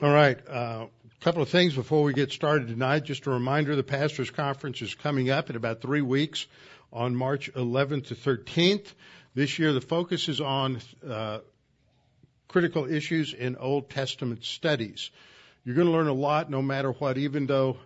All right. A uh, couple of things before we get started tonight. Just a reminder the Pastors Conference is coming up in about three weeks on March 11th to 13th. This year, the focus is on uh, critical issues in Old Testament studies. You're going to learn a lot no matter what, even though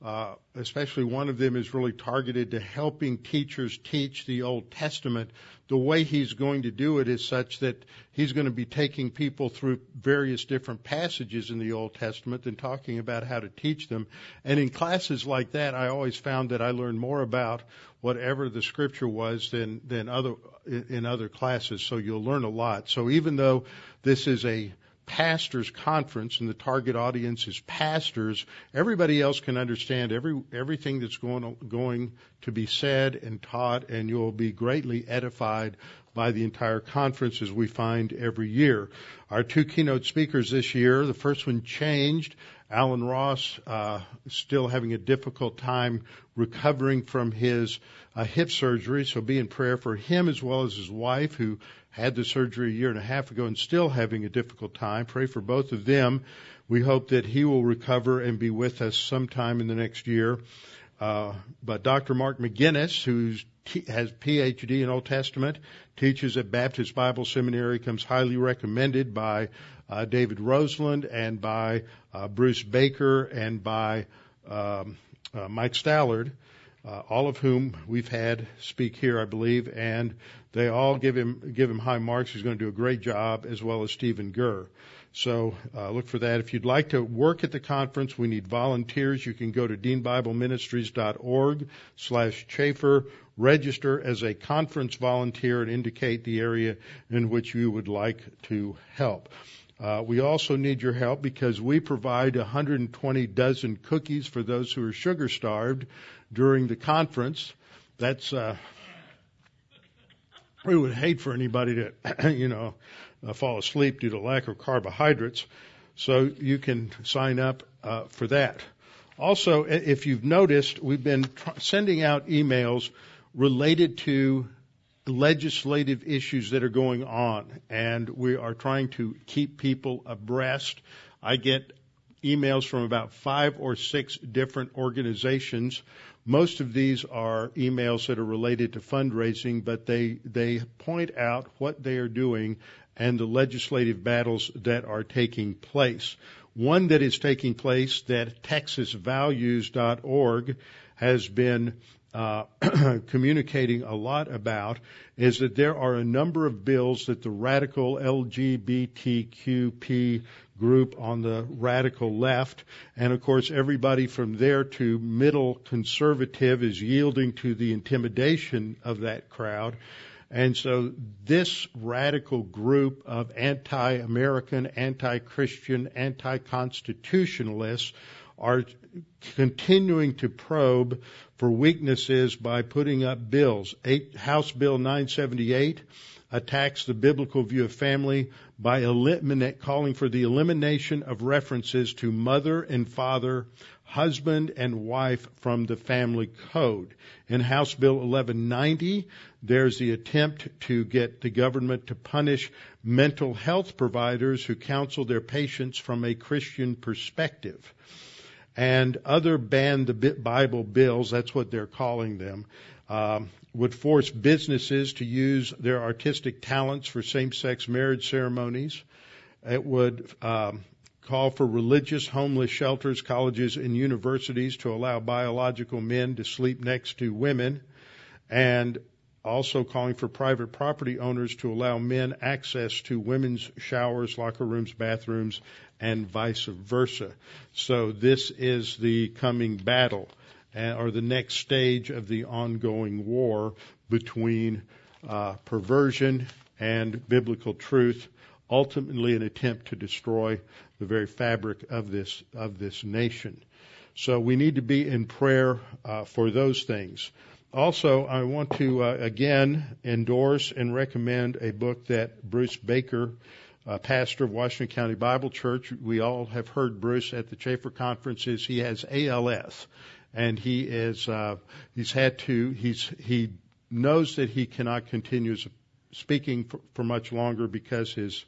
uh, especially one of them is really targeted to helping teachers teach the Old Testament. The way he's going to do it is such that he's going to be taking people through various different passages in the Old Testament and talking about how to teach them. And in classes like that, I always found that I learned more about whatever the scripture was than than other in other classes. So you'll learn a lot. So even though this is a pastors conference and the target audience is pastors, everybody else can understand every everything that's going going to be said and taught, and you'll be greatly edified by the entire conference as we find every year. Our two keynote speakers this year, the first one changed. Alan Ross, uh, still having a difficult time recovering from his uh, hip surgery, so be in prayer for him as well as his wife, who had the surgery a year and a half ago and still having a difficult time. Pray for both of them. We hope that he will recover and be with us sometime in the next year. Uh, but Dr. Mark McGinnis, who has PhD in Old Testament, teaches at Baptist Bible Seminary, comes highly recommended by uh, David Roseland and by uh, Bruce Baker and by um, uh, Mike Stallard uh, all of whom we've had speak here, I believe, and they all give him give him high marks. He's going to do a great job, as well as Steven Ger. So uh, look for that. If you'd like to work at the conference, we need volunteers. You can go to deanbibleministries.org slash Chafer, register as a conference volunteer and indicate the area in which you would like to help. Uh, we also need your help because we provide 120 dozen cookies for those who are sugar starved during the conference. That's uh, we would hate for anybody to, you know, uh, fall asleep due to lack of carbohydrates. So you can sign up uh, for that. Also, if you've noticed, we've been tr- sending out emails related to legislative issues that are going on, and we are trying to keep people abreast. I get emails from about five or six different organizations most of these are emails that are related to fundraising, but they, they point out what they are doing and the legislative battles that are taking place. One that is taking place that TexasValues.org has been uh, communicating a lot about is that there are a number of bills that the radical LGBTQP group on the radical left, and of course everybody from there to middle conservative is yielding to the intimidation of that crowd. And so this radical group of anti-American, anti-Christian, anti-constitutionalists are continuing to probe for weaknesses by putting up bills. Eight, House Bill 978 attacks the biblical view of family by eliminate, calling for the elimination of references to mother and father, husband and wife from the family code. In House Bill 1190, there's the attempt to get the government to punish mental health providers who counsel their patients from a Christian perspective and other ban the Bible bills, that's what they're calling them, um, would force businesses to use their artistic talents for same-sex marriage ceremonies. It would um, call for religious homeless shelters, colleges, and universities to allow biological men to sleep next to women, and also calling for private property owners to allow men access to women's showers, locker rooms, bathrooms, and vice versa. So this is the coming battle uh, or the next stage of the ongoing war between uh, perversion and biblical truth, ultimately an attempt to destroy the very fabric of this of this nation. So we need to be in prayer uh, for those things. Also, I want to uh, again endorse and recommend a book that Bruce Baker uh, pastor of Washington County Bible Church. We all have heard Bruce at the Chafer conferences. He has ALS, and he is uh, he's had to he's he knows that he cannot continue speaking for, for much longer because his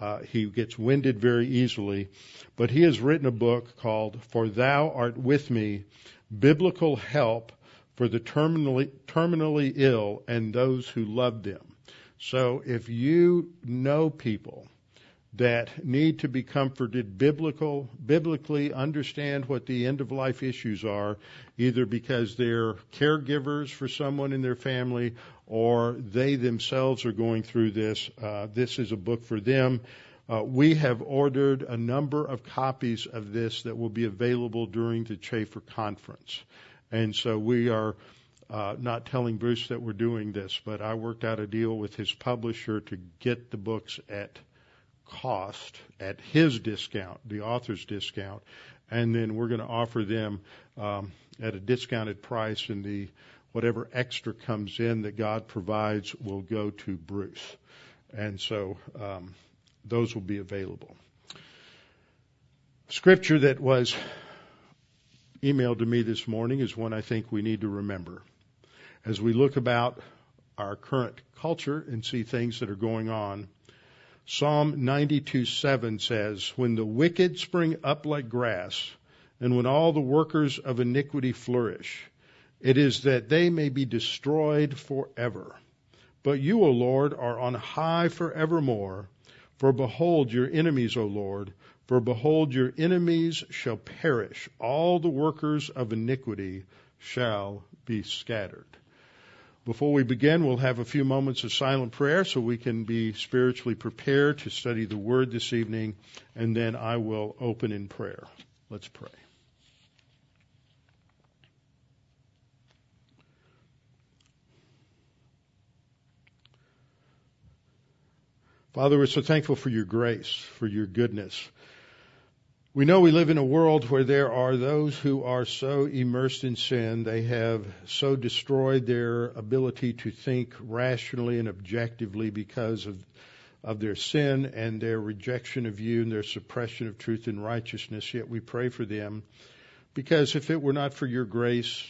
Uh, he gets winded very easily, but he has written a book called "For Thou Art with Me: Biblical Help for the terminally, terminally ill and those who love them." So, if you know people that need to be comforted biblical biblically understand what the end of life issues are either because they're caregivers for someone in their family or they themselves are going through this uh, this is a book for them uh, we have ordered a number of copies of this that will be available during the Chafer conference and so we are uh, not telling Bruce that we're doing this, but I worked out a deal with his publisher to get the books at cost at his discount, the author's discount, and then we're going to offer them um, at a discounted price, and the whatever extra comes in that God provides will go to Bruce, and so um, those will be available. Scripture that was emailed to me this morning is one I think we need to remember as we look about our current culture and see things that are going on Psalm 92:7 says, "When the wicked spring up like grass, and when all the workers of iniquity flourish, it is that they may be destroyed forever. But you, O Lord, are on high forevermore. For behold your enemies, O Lord, for behold your enemies shall perish. All the workers of iniquity shall be scattered." Before we begin, we'll have a few moments of silent prayer so we can be spiritually prepared to study the Word this evening, and then I will open in prayer. Let's pray. Father, we're so thankful for your grace, for your goodness. We know we live in a world where there are those who are so immersed in sin, they have so destroyed their ability to think rationally and objectively because of, of their sin and their rejection of you and their suppression of truth and righteousness. Yet we pray for them because if it were not for your grace,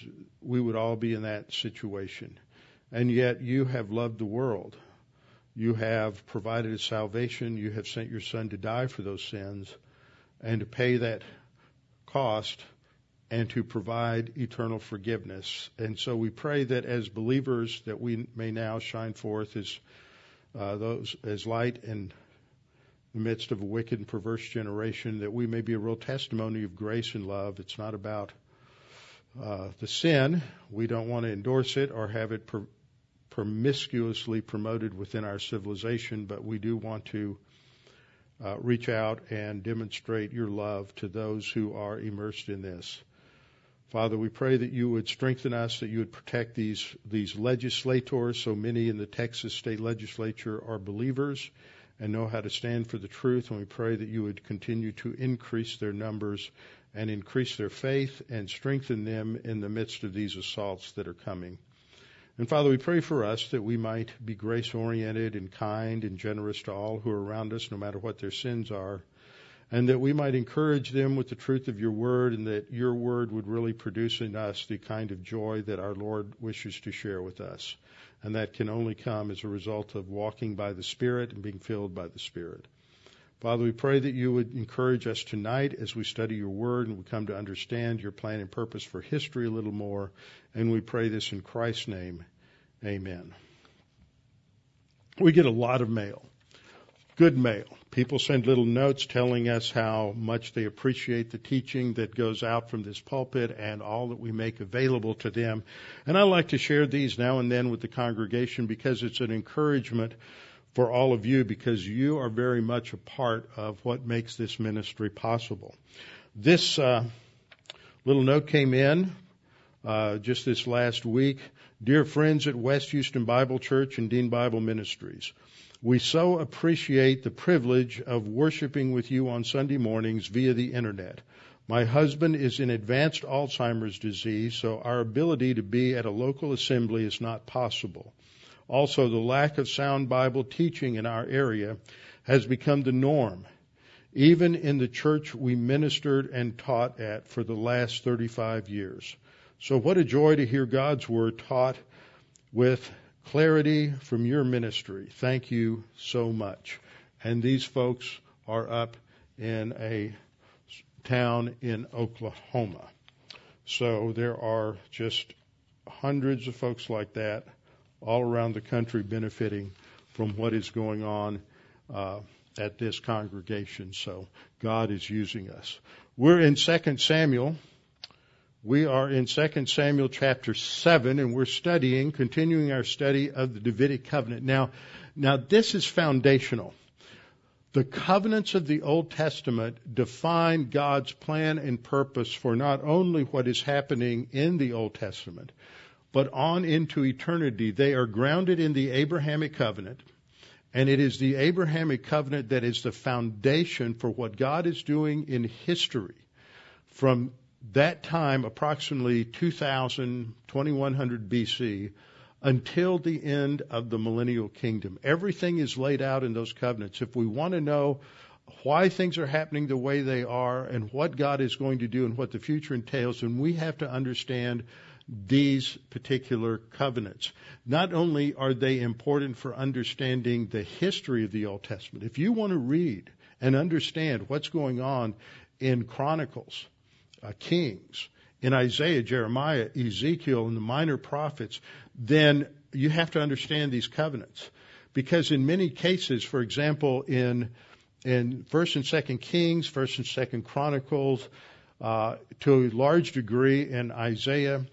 we would all be in that situation. And yet you have loved the world. You have provided a salvation. You have sent your son to die for those sins and to pay that cost and to provide eternal forgiveness. And so we pray that as believers that we may now shine forth as uh, those as light in the midst of a wicked and perverse generation, that we may be a real testimony of grace and love. It's not about uh, the sin. We don't want to endorse it or have it per- promiscuously promoted within our civilization, but we do want to uh, reach out and demonstrate your love to those who are immersed in this. Father, we pray that you would strengthen us, that you would protect these these legislators. So many in the Texas state legislature are believers and know how to stand for the truth. And we pray that you would continue to increase their numbers and increase their faith and strengthen them in the midst of these assaults that are coming. And Father, we pray for us that we might be grace oriented and kind and generous to all who are around us, no matter what their sins are, and that we might encourage them with the truth of your word, and that your word would really produce in us the kind of joy that our Lord wishes to share with us. And that can only come as a result of walking by the Spirit and being filled by the Spirit. Father, we pray that you would encourage us tonight as we study your word and we come to understand your plan and purpose for history a little more. And we pray this in Christ's name. Amen. We get a lot of mail. Good mail. People send little notes telling us how much they appreciate the teaching that goes out from this pulpit and all that we make available to them. And I like to share these now and then with the congregation because it's an encouragement for all of you because you are very much a part of what makes this ministry possible. This uh, little note came in uh, just this last week. Dear friends at West Houston Bible Church and Dean Bible Ministries, we so appreciate the privilege of worshiping with you on Sunday mornings via the internet. My husband is in advanced Alzheimer's disease, so our ability to be at a local assembly is not possible. Also, the lack of sound Bible teaching in our area has become the norm, even in the church we ministered and taught at for the last 35 years. So, what a joy to hear God's Word taught with clarity from your ministry. Thank you so much. and these folks are up in a town in Oklahoma. So there are just hundreds of folks like that all around the country benefiting from what is going on uh, at this congregation. So God is using us. We're in 2 Samuel. We are in 2 Samuel chapter 7 and we're studying, continuing our study of the Davidic covenant. Now, now this is foundational. The covenants of the Old Testament define God's plan and purpose for not only what is happening in the Old Testament, but on into eternity. They are grounded in the Abrahamic covenant, and it is the Abrahamic covenant that is the foundation for what God is doing in history from that time, approximately 2000, 2100 BC, until the end of the millennial kingdom. Everything is laid out in those covenants. If we want to know why things are happening the way they are and what God is going to do and what the future entails, then we have to understand these particular covenants. Not only are they important for understanding the history of the Old Testament, if you want to read and understand what's going on in Chronicles, uh, Kings, in Isaiah, Jeremiah, Ezekiel, and the minor prophets, then you have to understand these covenants. Because in many cases, for example, in in First and Second Kings, First and Second Chronicles, uh, to a large degree in Isaiah,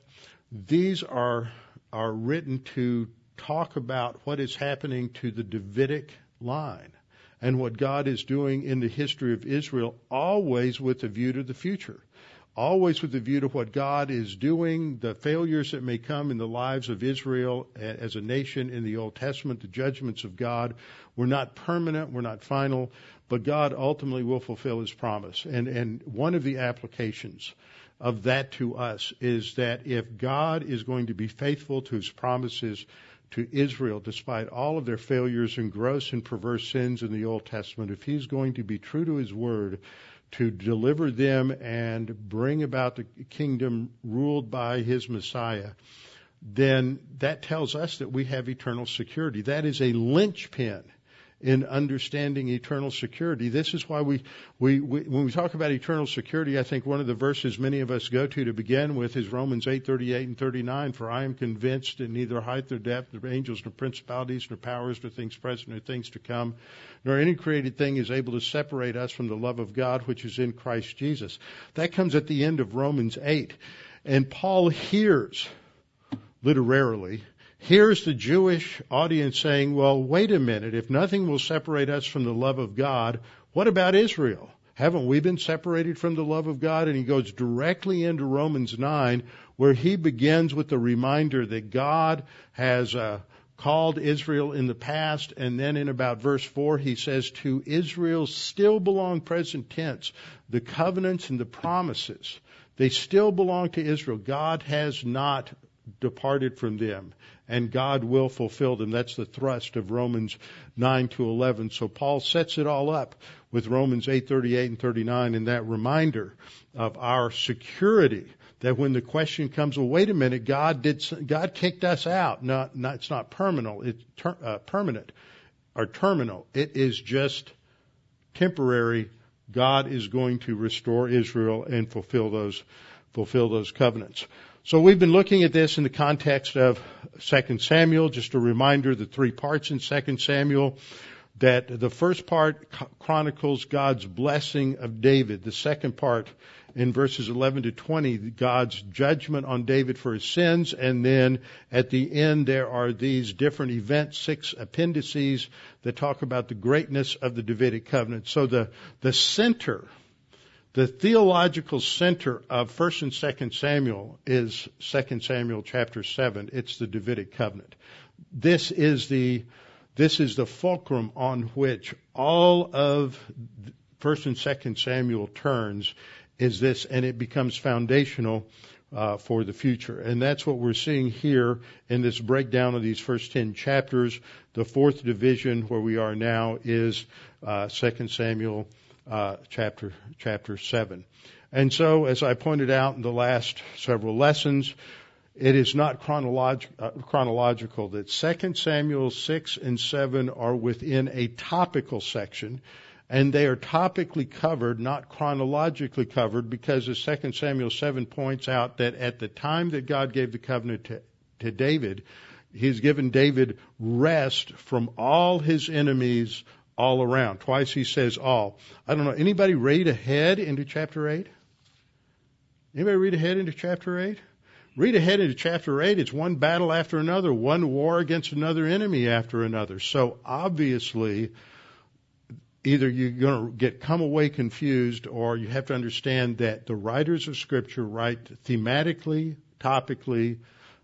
these are are written to talk about what is happening to the Davidic line and what God is doing in the history of Israel, always with a view to the future always with the view to what God is doing, the failures that may come in the lives of Israel as a nation in the Old Testament, the judgments of God were not permanent, were not final, but God ultimately will fulfill his promise. And, and one of the applications of that to us is that if God is going to be faithful to his promises to Israel, despite all of their failures and gross and perverse sins in the Old Testament, if he's going to be true to his word, to deliver them and bring about the kingdom ruled by his Messiah, then that tells us that we have eternal security. That is a linchpin in understanding eternal security. This is why we, we, we, when we talk about eternal security, I think one of the verses many of us go to to begin with is Romans 8:38 and 39. For I am convinced that neither height nor depth, nor angels, nor principalities, nor powers, nor things present, nor things to come, nor any created thing is able to separate us from the love of God which is in Christ Jesus. That comes at the end of Romans 8. And Paul hears, literally, Here's the Jewish audience saying, well, wait a minute. If nothing will separate us from the love of God, what about Israel? Haven't we been separated from the love of God? And he goes directly into Romans 9, where he begins with the reminder that God has uh, called Israel in the past. And then in about verse 4, he says, To Israel still belong present tense the covenants and the promises. They still belong to Israel. God has not departed from them and God will fulfill them. That's the thrust of Romans 9 to 11. So Paul sets it all up with Romans 8, 38 and 39 and that reminder of our security that when the question comes, well, wait a minute, God did, God kicked us out. Not, not it's not permanent. It's ter, uh, permanent or terminal. It is just temporary. God is going to restore Israel and fulfill those, fulfill those covenants. So we've been looking at this in the context of 2 Samuel. Just a reminder, the three parts in 2 Samuel, that the first part chronicles God's blessing of David. The second part in verses 11 to 20, God's judgment on David for his sins. And then at the end, there are these different events, six appendices that talk about the greatness of the Davidic covenant. So the, the center the theological center of 1st and 2nd Samuel is 2nd Samuel chapter 7. It's the Davidic covenant. This is the, this is the fulcrum on which all of 1st and 2nd Samuel turns is this, and it becomes foundational uh, for the future. And that's what we're seeing here in this breakdown of these first 10 chapters. The fourth division where we are now is uh, 2 Samuel uh, chapter chapter seven. And so, as I pointed out in the last several lessons, it is not chronolog- uh, chronological. That 2 Samuel 6 and 7 are within a topical section, and they are topically covered, not chronologically covered, because as 2 Samuel 7 points out that at the time that God gave the covenant to, to David, He's given David rest from all his enemies all around. Twice he says all. I don't know, anybody read ahead into chapter 8? Anybody read ahead into chapter 8? Read ahead into chapter 8, it's one battle after another, one war against another enemy after another. So obviously, either you're going to get come away confused or you have to understand that the writers of scripture write thematically, topically,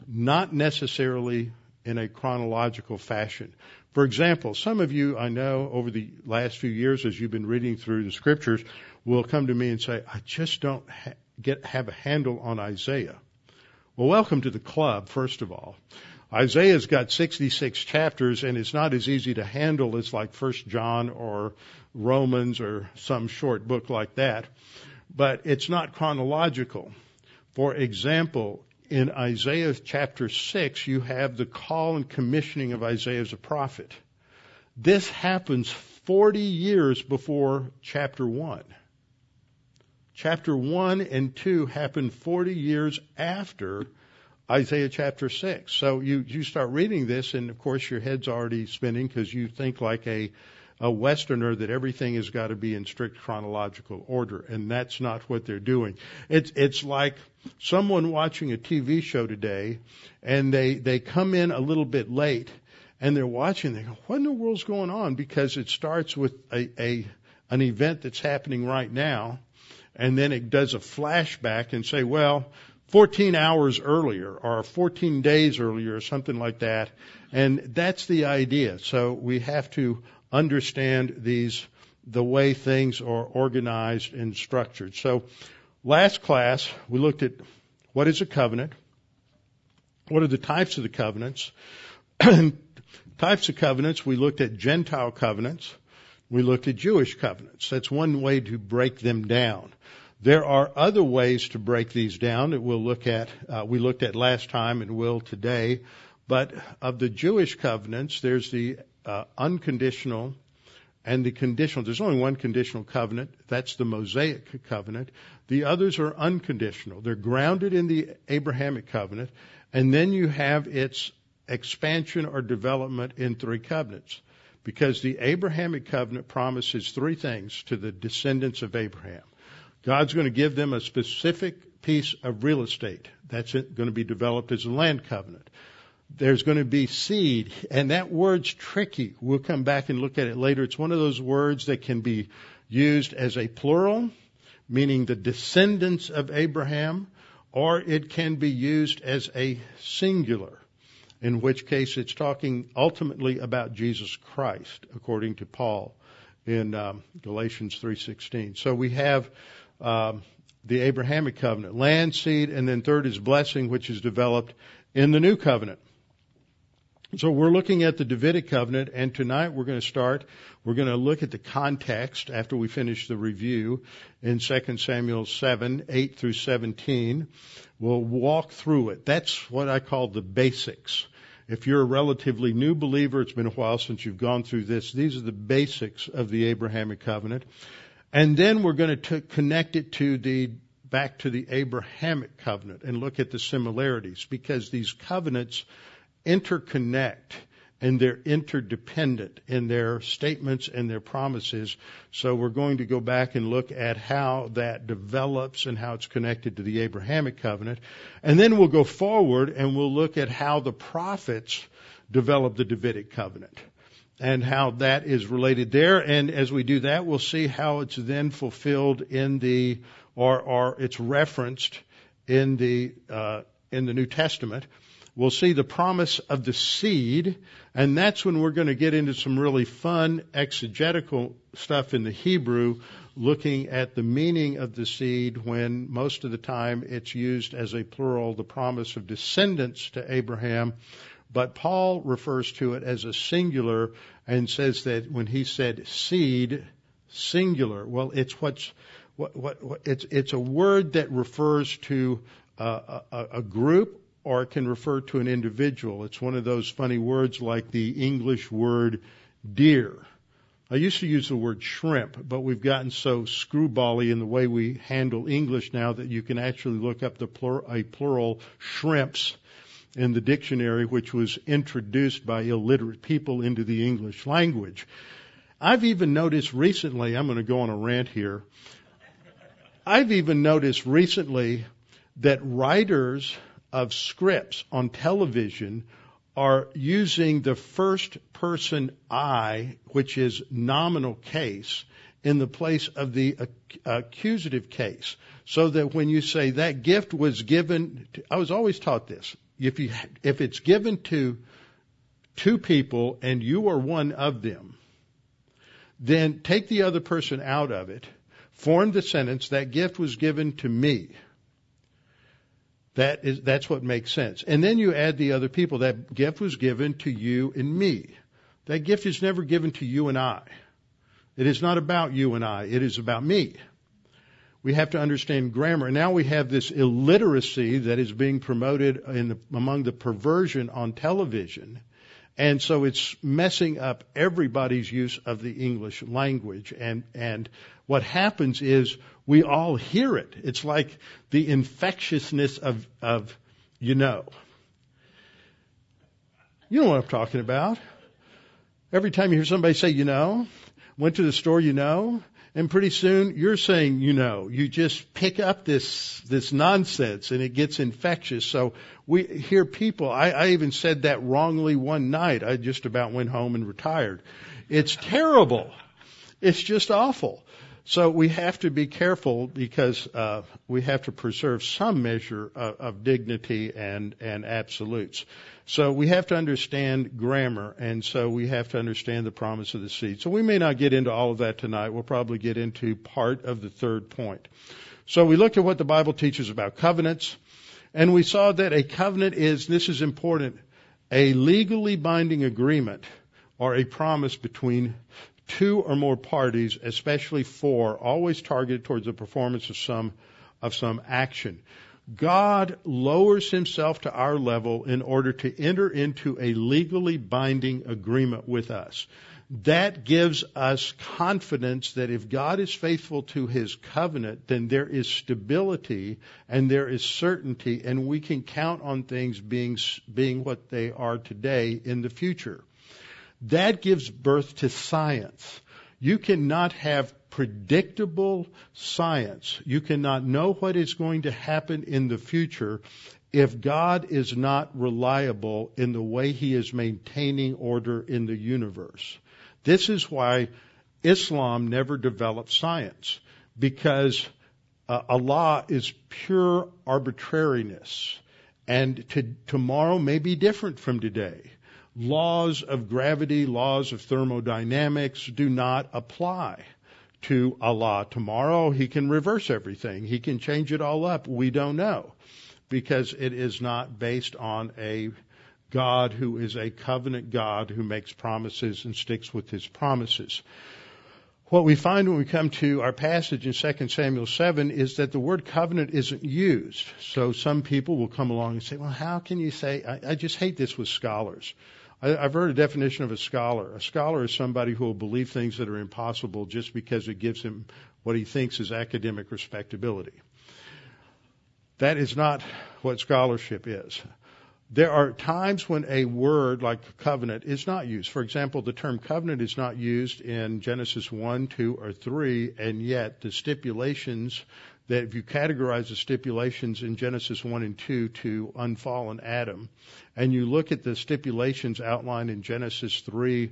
not necessarily in a chronological fashion. For example, some of you I know over the last few years as you've been reading through the scriptures will come to me and say, I just don't ha- get, have a handle on Isaiah. Well, welcome to the club, first of all. Isaiah's got 66 chapters and it's not as easy to handle as like First John or Romans or some short book like that. But it's not chronological. For example, in Isaiah chapter 6, you have the call and commissioning of Isaiah as a prophet. This happens 40 years before chapter 1. Chapter 1 and 2 happen 40 years after Isaiah chapter 6. So you, you start reading this, and of course your head's already spinning because you think like a, a Westerner that everything has got to be in strict chronological order, and that's not what they're doing. It's, it's like someone watching a TV show today, and they, they come in a little bit late, and they're watching, they go, what in the world's going on? Because it starts with a, a, an event that's happening right now, and then it does a flashback and say, well, 14 hours earlier or 14 days earlier or something like that. And that's the idea. So we have to understand these, the way things are organized and structured. So last class, we looked at what is a covenant? What are the types of the covenants? types of covenants, we looked at Gentile covenants. We looked at Jewish covenants. That's one way to break them down. There are other ways to break these down that we'll look at, uh, we looked at last time and will today. But of the Jewish covenants, there's the uh, unconditional and the conditional. There's only one conditional covenant. That's the Mosaic covenant. The others are unconditional. They're grounded in the Abrahamic covenant. And then you have its expansion or development in three covenants. Because the Abrahamic covenant promises three things to the descendants of Abraham. God's going to give them a specific piece of real estate. That's going to be developed as a land covenant. There's going to be seed, and that word's tricky. We'll come back and look at it later. It's one of those words that can be used as a plural, meaning the descendants of Abraham, or it can be used as a singular, in which case it's talking ultimately about Jesus Christ, according to Paul in um, Galatians 3:16. So we have um, the Abrahamic covenant, land, seed, and then third is blessing, which is developed in the new covenant. So we're looking at the Davidic covenant, and tonight we're going to start. We're going to look at the context after we finish the review in 2 Samuel 7, 8 through 17. We'll walk through it. That's what I call the basics. If you're a relatively new believer, it's been a while since you've gone through this. These are the basics of the Abrahamic covenant. And then we're going to connect it to the back to the Abrahamic covenant and look at the similarities because these covenants interconnect and they're interdependent in their statements and their promises. So we're going to go back and look at how that develops and how it's connected to the Abrahamic covenant. And then we'll go forward and we'll look at how the prophets develop the Davidic covenant and how that is related there. And as we do that, we'll see how it's then fulfilled in the, or, or it's referenced in the, uh, in the New Testament. We'll see the promise of the seed, and that's when we're going to get into some really fun exegetical stuff in the Hebrew, looking at the meaning of the seed when most of the time it's used as a plural, the promise of descendants to Abraham, but Paul refers to it as a singular and says that when he said seed, singular, well, it's what's, what, what, what it's, it's a word that refers to a, a, a group or it can refer to an individual. It's one of those funny words like the English word deer. I used to use the word shrimp, but we've gotten so screwbally in the way we handle English now that you can actually look up the a plural shrimps in the dictionary, which was introduced by illiterate people into the English language. I've even noticed recently, I'm going to go on a rant here. I've even noticed recently that writers of scripts on television are using the first person I, which is nominal case, in the place of the accusative case. So that when you say that gift was given, to, I was always taught this. If you, if it's given to two people and you are one of them, then take the other person out of it, form the sentence, that gift was given to me. That is, that's what makes sense. And then you add the other people. That gift was given to you and me. That gift is never given to you and I. It is not about you and I. It is about me. We have to understand grammar. Now we have this illiteracy that is being promoted the, among the perversion on television. And so it's messing up everybody's use of the English language. And, and what happens is we all hear it. It's like the infectiousness of, of you know. You know what I'm talking about. Every time you hear somebody say, you know, went to the store, you know, and pretty soon you're saying, you know, you just pick up this, this nonsense and it gets infectious. So we hear people, I, I even said that wrongly one night. I just about went home and retired. It's terrible. It's just awful. So we have to be careful because uh, we have to preserve some measure of, of dignity and, and absolutes. So we have to understand grammar, and so we have to understand the promise of the seed. So we may not get into all of that tonight. We'll probably get into part of the third point. So we looked at what the Bible teaches about covenants, and we saw that a covenant is, this is important, a legally binding agreement or a promise between two or more parties, especially four, always targeted towards the performance of some of some action. God lowers himself to our level in order to enter into a legally binding agreement with us. That gives us confidence that if God is faithful to his covenant, then there is stability and there is certainty and we can count on things being, being what they are today in the future. That gives birth to science. You cannot have predictable science. You cannot know what is going to happen in the future if God is not reliable in the way He is maintaining order in the universe. This is why Islam never developed science because uh, Allah is pure arbitrariness and to, tomorrow may be different from today laws of gravity, laws of thermodynamics do not apply to Allah. Tomorrow he can reverse everything. He can change it all up. We don't know because it is not based on a God who is a covenant God who makes promises and sticks with his promises. What we find when we come to our passage in 2 Samuel 7 is that the word covenant isn't used. So some people will come along and say, well, how can you say, I, I just hate this with scholars. I, I've heard a definition of a scholar. A scholar is somebody who will believe things that are impossible just because it gives him what he thinks is academic respectability. That is not what scholarship is. There are times when a word like covenant is not used. For example, the term covenant is not used in Genesis 1, 2, or 3, and yet the stipulations that if you categorize the stipulations in Genesis 1 and 2 to unfallen Adam, and you look at the stipulations outlined in Genesis 3,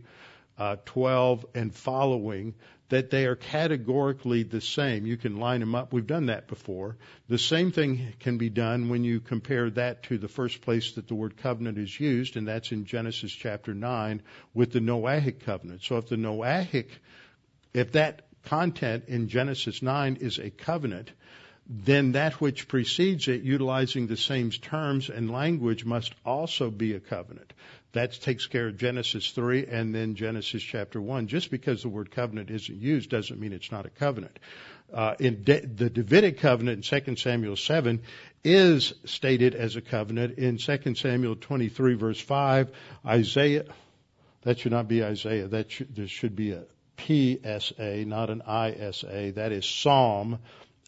uh, 12 and following, that they are categorically the same. You can line them up. We've done that before. The same thing can be done when you compare that to the first place that the word covenant is used, and that's in Genesis chapter 9 with the Noahic covenant. So if the Noahic, if that content in Genesis 9 is a covenant, then that which precedes it, utilizing the same terms and language, must also be a covenant. That takes care of Genesis 3 and then Genesis chapter 1. Just because the word covenant isn't used doesn't mean it's not a covenant. uh, in De- the Davidic covenant in 2 Samuel 7 is stated as a covenant in 2 Samuel 23 verse 5. Isaiah, that should not be Isaiah. That there should be a PSA, not an ISA. That is Psalm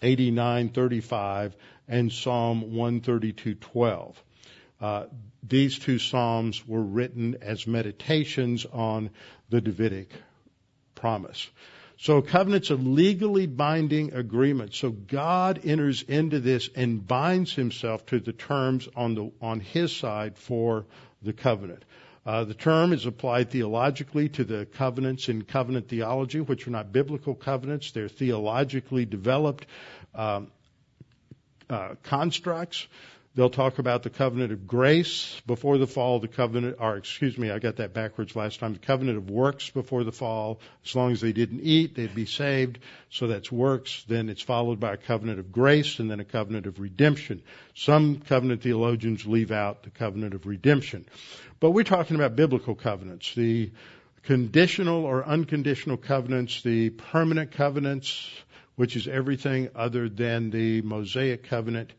89:35 and Psalm 132:12. Uh, these two psalms were written as meditations on the Davidic promise. So covenant's are legally binding agreements. So God enters into this and binds himself to the terms on the on his side for the covenant. Uh, the term is applied theologically to the covenants in covenant theology, which are not biblical covenants. They're theologically developed um, uh, constructs. They'll talk about the covenant of grace before the fall, the covenant, or excuse me, I got that backwards last time. The covenant of works before the fall. As long as they didn't eat, they'd be saved. So that's works. Then it's followed by a covenant of grace and then a covenant of redemption. Some covenant theologians leave out the covenant of redemption. But we're talking about biblical covenants. The conditional or unconditional covenants, the permanent covenants, which is everything other than the Mosaic covenant,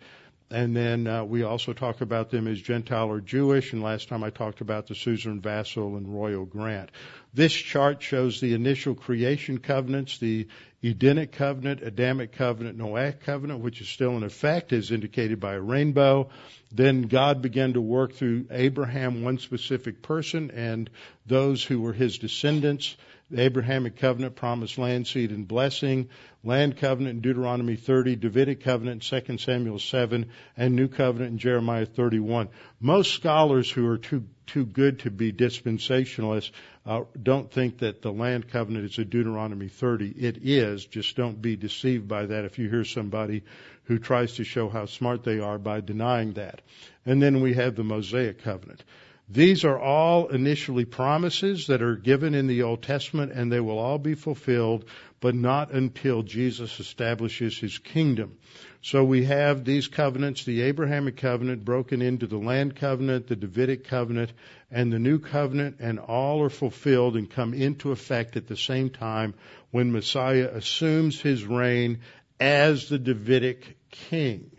and then uh, we also talk about them as Gentile or Jewish. And last time I talked about the suzerain vassal and royal grant. This chart shows the initial creation covenants, the Edenic covenant, Adamic covenant, Noahic covenant, which is still in effect, as indicated by a rainbow. Then God began to work through Abraham, one specific person, and those who were his descendants the Abrahamic covenant, promised land, seed, and blessing, land covenant in Deuteronomy 30, Davidic covenant in 2 Samuel 7, and new covenant in Jeremiah 31. Most scholars who are too too good to be dispensationalists uh, don't think that the land covenant is a Deuteronomy 30. It is. Just don't be deceived by that if you hear somebody who tries to show how smart they are by denying that. And then we have the Mosaic covenant. These are all initially promises that are given in the Old Testament and they will all be fulfilled, but not until Jesus establishes his kingdom. So we have these covenants, the Abrahamic covenant broken into the land covenant, the Davidic covenant, and the new covenant, and all are fulfilled and come into effect at the same time when Messiah assumes his reign as the Davidic king.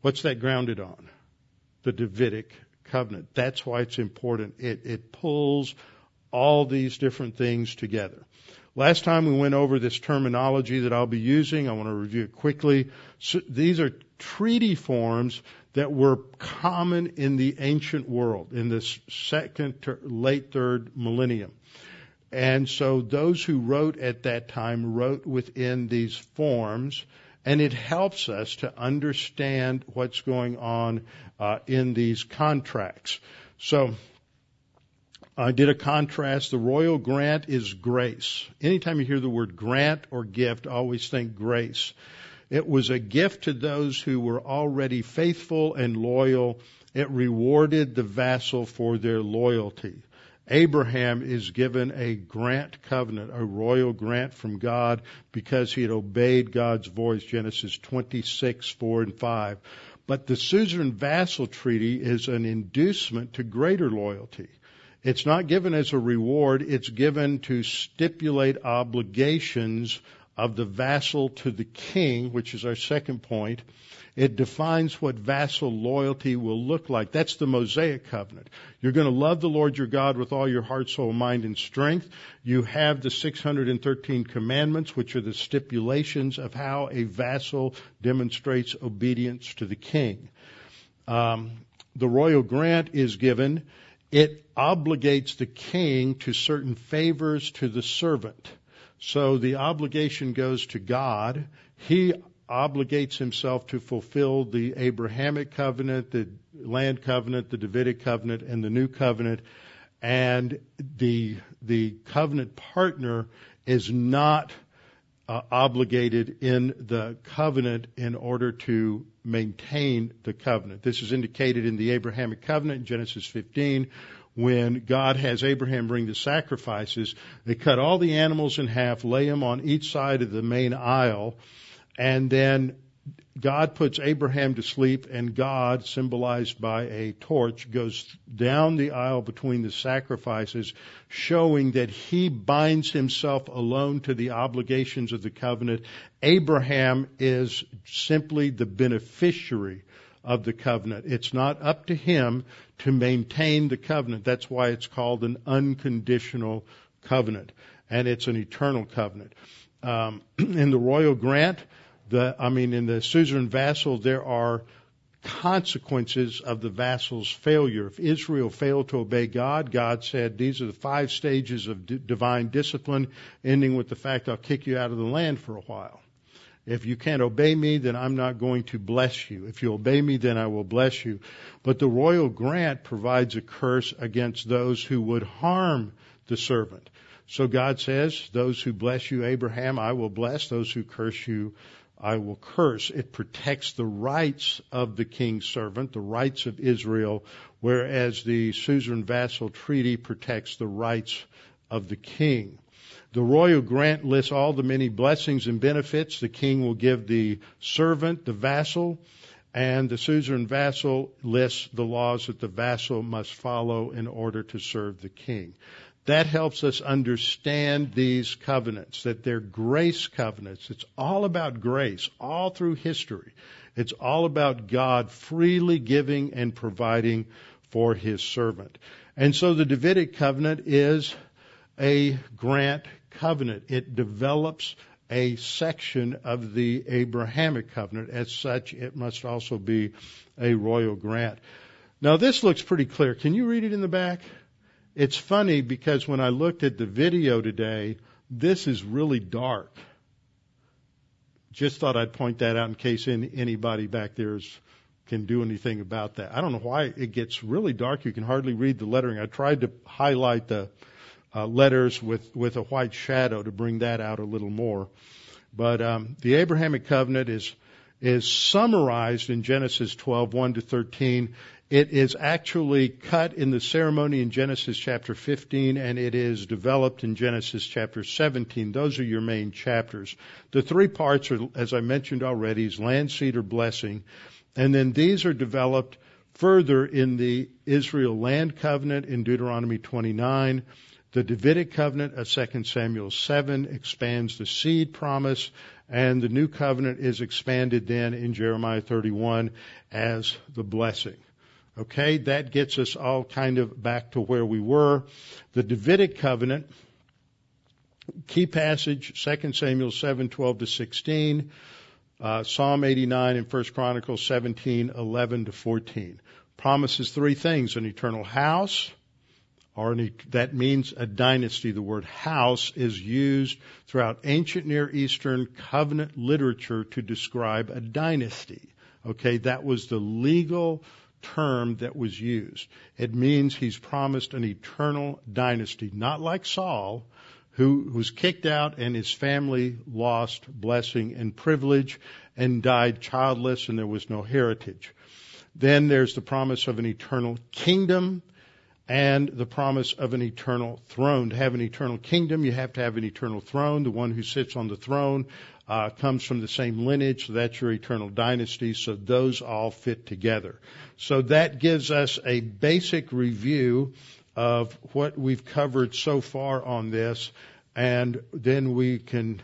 What's that grounded on? The Davidic covenant. That's why it's important. It, it pulls all these different things together. Last time we went over this terminology that I'll be using. I want to review it quickly. So these are treaty forms that were common in the ancient world in this second to late third millennium. And so those who wrote at that time wrote within these forms and it helps us to understand what's going on uh, in these contracts. So I did a contrast. The royal grant is grace. Anytime you hear the word grant or gift, always think grace. It was a gift to those who were already faithful and loyal. It rewarded the vassal for their loyalty. Abraham is given a grant covenant, a royal grant from God because he had obeyed God's voice, Genesis 26, 4 and 5. But the suzerain vassal treaty is an inducement to greater loyalty. It's not given as a reward, it's given to stipulate obligations of the vassal to the king, which is our second point, it defines what vassal loyalty will look like. That's the Mosaic covenant. You're going to love the Lord your God with all your heart, soul, mind, and strength. You have the 613 commandments, which are the stipulations of how a vassal demonstrates obedience to the king. Um, the royal grant is given. It obligates the king to certain favors to the servant. So the obligation goes to God. He obligates himself to fulfill the Abrahamic covenant, the land covenant, the Davidic covenant, and the new covenant. And the, the covenant partner is not uh, obligated in the covenant in order to maintain the covenant. This is indicated in the Abrahamic covenant in Genesis 15 when God has Abraham bring the sacrifices. They cut all the animals in half, lay them on each side of the main aisle, and then God puts Abraham to sleep, and God, symbolized by a torch, goes down the aisle between the sacrifices, showing that he binds himself alone to the obligations of the covenant. Abraham is simply the beneficiary of the covenant. It's not up to him to maintain the covenant. That's why it's called an unconditional covenant, and it's an eternal covenant. Um, in the royal grant, the, I mean, in the suzerain vassal, there are consequences of the vassal's failure. If Israel failed to obey God, God said, these are the five stages of d- divine discipline, ending with the fact I'll kick you out of the land for a while. If you can't obey me, then I'm not going to bless you. If you obey me, then I will bless you. But the royal grant provides a curse against those who would harm the servant. So God says, those who bless you, Abraham, I will bless. Those who curse you, I will curse. It protects the rights of the king's servant, the rights of Israel, whereas the suzerain vassal treaty protects the rights of the king. The royal grant lists all the many blessings and benefits the king will give the servant, the vassal, and the suzerain vassal lists the laws that the vassal must follow in order to serve the king. That helps us understand these covenants, that they're grace covenants. It's all about grace, all through history. It's all about God freely giving and providing for his servant. And so the Davidic covenant is a grant covenant. It develops a section of the Abrahamic covenant. As such, it must also be a royal grant. Now this looks pretty clear. Can you read it in the back? It's funny because when I looked at the video today, this is really dark. Just thought I'd point that out in case any, anybody back there is, can do anything about that. I don't know why it gets really dark. You can hardly read the lettering. I tried to highlight the uh, letters with, with a white shadow to bring that out a little more. But um, the Abrahamic covenant is is summarized in Genesis 12, 1 to 13 it is actually cut in the ceremony in Genesis chapter 15 and it is developed in Genesis chapter 17. Those are your main chapters. The three parts are, as I mentioned already, is land, seed, or blessing. And then these are developed further in the Israel land covenant in Deuteronomy 29. The Davidic covenant of 2 Samuel 7 expands the seed promise, and the new covenant is expanded then in Jeremiah 31 as the blessing. Okay, that gets us all kind of back to where we were. The Davidic covenant, key passage, 2 Samuel 7, 12 to 16, uh, Psalm 89 and 1 Chronicles 17, 11 to 14. Promises three things, an eternal house, an, that means a dynasty. The word house is used throughout ancient Near Eastern covenant literature to describe a dynasty. Okay, that was the legal term that was used. It means he's promised an eternal dynasty, not like Saul, who was kicked out and his family lost blessing and privilege and died childless and there was no heritage. Then there's the promise of an eternal kingdom and the promise of an eternal throne. To have an eternal kingdom, you have to have an eternal throne. The one who sits on the throne uh, comes from the same lineage, so that's your eternal dynasty. So those all fit together. So that gives us a basic review of what we've covered so far on this, and then we can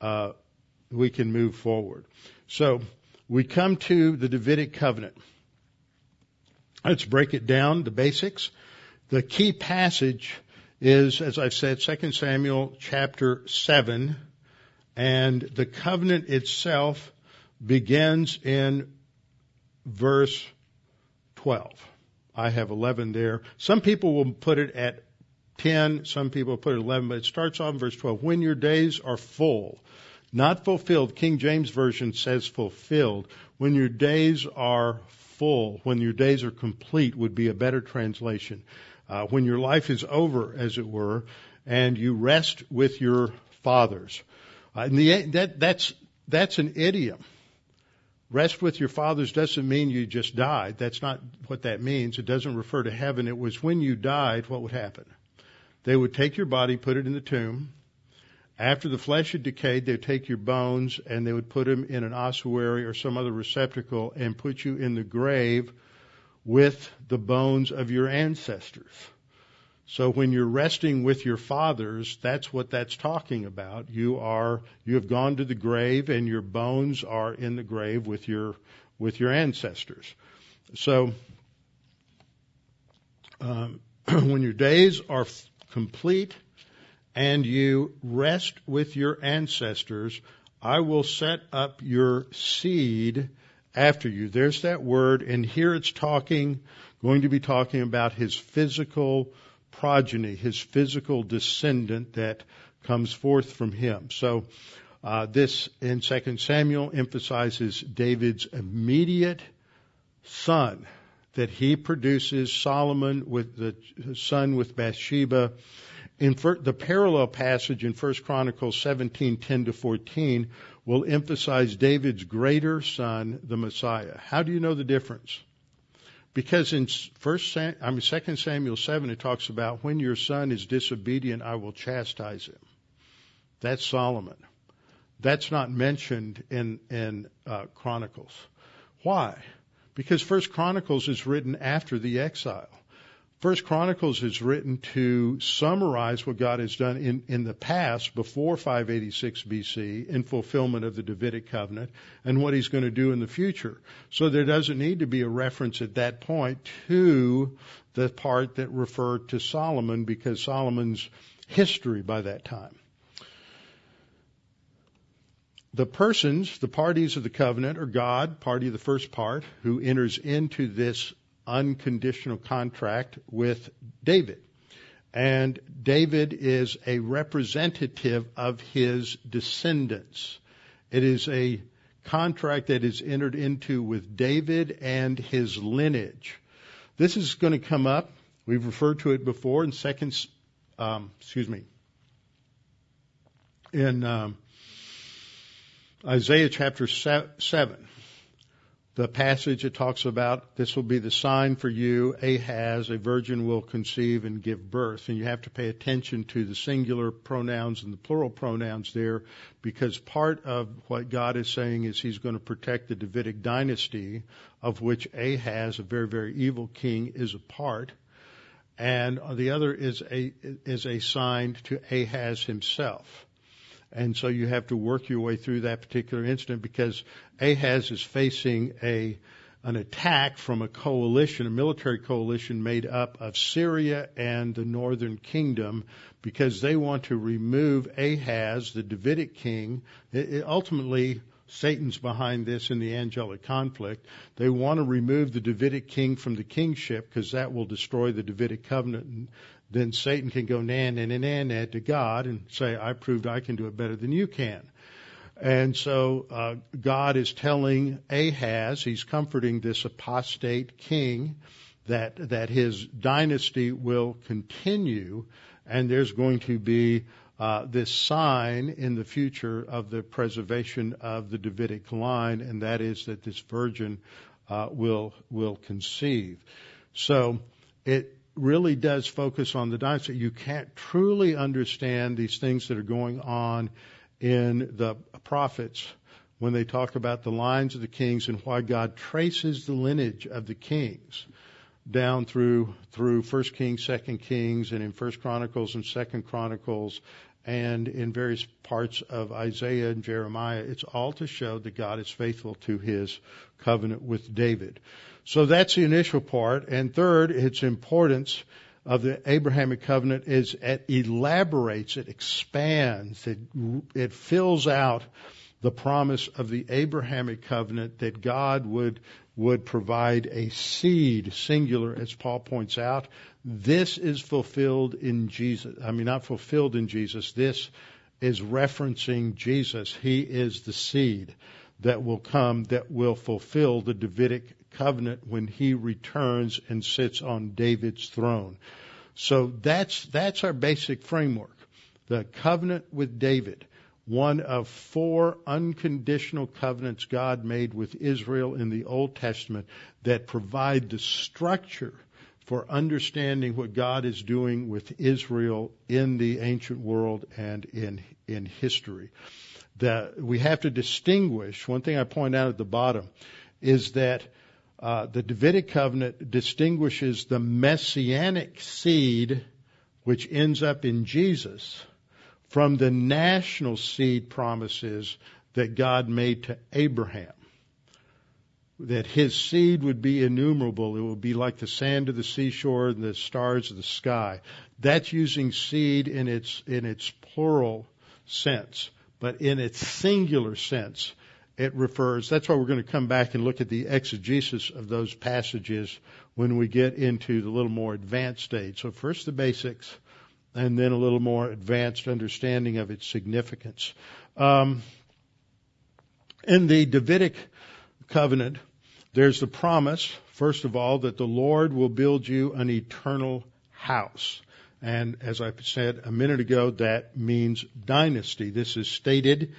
uh, we can move forward. So we come to the Davidic covenant. Let's break it down, the basics. The key passage is, as I've said, 2 Samuel chapter 7, and the covenant itself begins in verse 12. I have 11 there. Some people will put it at 10, some people put it at 11, but it starts off in verse 12. When your days are full, not fulfilled, King James Version says fulfilled. When your days are full, when your days are complete would be a better translation uh, when your life is over, as it were, and you rest with your fathers. Uh, and the, that, that's, that's an idiom. Rest with your fathers doesn't mean you just died. That's not what that means. It doesn't refer to heaven. It was when you died, what would happen? They would take your body, put it in the tomb, After the flesh had decayed, they would take your bones and they would put them in an ossuary or some other receptacle and put you in the grave with the bones of your ancestors. So when you're resting with your fathers, that's what that's talking about. You are, you have gone to the grave and your bones are in the grave with your, with your ancestors. So, um, when your days are f- complete and you rest with your ancestors, I will set up your seed after you. There's that word, and here it's talking, going to be talking about his physical progeny, his physical descendant that comes forth from him. So, uh, this in 2 Samuel emphasizes David's immediate son that he produces Solomon with the son with Bathsheba. In the parallel passage in 1 Chronicles 17:10 to 14 will emphasize David's greater son, the Messiah. How do you know the difference? Because in first I mean second Samuel seven it talks about when your son is disobedient, I will chastise him. That's Solomon. That's not mentioned in in uh, Chronicles. Why? Because First Chronicles is written after the exile. First Chronicles is written to summarize what God has done in, in the past before 586 BC in fulfillment of the Davidic covenant and what he's going to do in the future. So there doesn't need to be a reference at that point to the part that referred to Solomon because Solomon's history by that time. The persons, the parties of the covenant are God, party of the first part, who enters into this unconditional contract with David. And David is a representative of his descendants. It is a contract that is entered into with David and his lineage. This is going to come up. We've referred to it before in second, um, excuse me, in um, Isaiah chapter seven the passage it talks about this will be the sign for you, Ahaz, a virgin will conceive and give birth. And you have to pay attention to the singular pronouns and the plural pronouns there because part of what God is saying is he's going to protect the Davidic dynasty of which Ahaz, a very, very evil king, is a part. And the other is a, is a sign to Ahaz himself. And so you have to work your way through that particular incident because Ahaz is facing a an attack from a coalition, a military coalition made up of Syria and the northern kingdom, because they want to remove Ahaz, the Davidic king. It, it ultimately, Satan's behind this in the angelic conflict. They want to remove the Davidic king from the kingship because that will destroy the Davidic covenant and then Satan can go nan nan nan to God and say, I proved I can do it better than you can. And so uh, God is telling Ahaz, he's comforting this apostate king, that that his dynasty will continue, and there's going to be uh, this sign in the future of the preservation of the Davidic line, and that is that this virgin uh, will will conceive. So it really does focus on the dynasty. You can't truly understand these things that are going on in the prophets when they talk about the lines of the kings and why God traces the lineage of the kings down through through First Kings, Second Kings, and in First Chronicles and Second Chronicles, and in various parts of Isaiah and Jeremiah. It's all to show that God is faithful to His covenant with David. So that's the initial part. And third, its importance of the Abrahamic covenant is it elaborates, it expands, it, it fills out the promise of the Abrahamic covenant that God would would provide a seed, singular, as Paul points out. This is fulfilled in Jesus. I mean, not fulfilled in Jesus. This is referencing Jesus. He is the seed that will come that will fulfill the Davidic covenant when he returns and sits on David's throne. So that's, that's our basic framework. The covenant with David, one of four unconditional covenants God made with Israel in the Old Testament that provide the structure for understanding what God is doing with Israel in the ancient world and in in history. That we have to distinguish. One thing I point out at the bottom is that uh, the Davidic covenant distinguishes the messianic seed, which ends up in Jesus, from the national seed promises that God made to Abraham that his seed would be innumerable. It would be like the sand of the seashore and the stars of the sky. That's using seed in its, in its plural sense. But in its singular sense, it refers, that's why we're going to come back and look at the exegesis of those passages when we get into the little more advanced stage. So first the basics, and then a little more advanced understanding of its significance. Um, in the Davidic covenant, there's the promise, first of all, that the Lord will build you an eternal house. And as I said a minute ago, that means dynasty. This is stated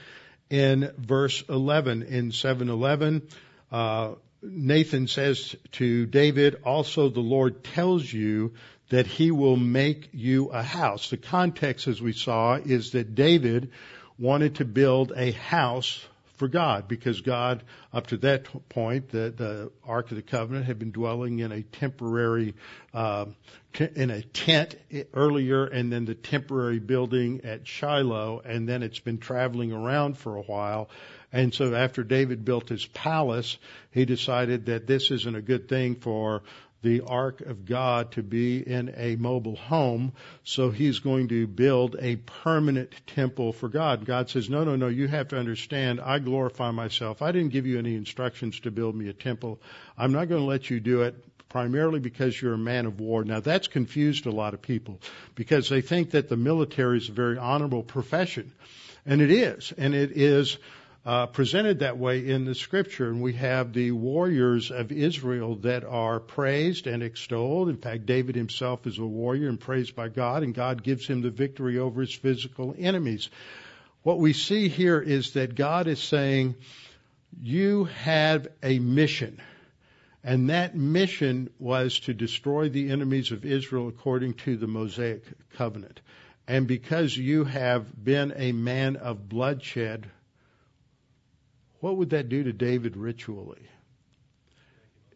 in verse 11. In 711, uh, Nathan says to David, also the Lord tells you that he will make you a house. The context, as we saw, is that David wanted to build a house for God because God, up to that point, the, the Ark of the Covenant had been dwelling in a temporary, uh, t- in a tent earlier and then the temporary building at Shiloh and then it's been traveling around for a while. And so after David built his palace, he decided that this isn't a good thing for the ark of God to be in a mobile home. So he's going to build a permanent temple for God. God says, no, no, no, you have to understand, I glorify myself. I didn't give you any instructions to build me a temple. I'm not going to let you do it primarily because you're a man of war. Now that's confused a lot of people because they think that the military is a very honorable profession. And it is. And it is uh, presented that way in the scripture. And we have the warriors of Israel that are praised and extolled. In fact, David himself is a warrior and praised by God, and God gives him the victory over his physical enemies. What we see here is that God is saying, You have a mission. And that mission was to destroy the enemies of Israel according to the Mosaic covenant. And because you have been a man of bloodshed, what would that do to David ritually?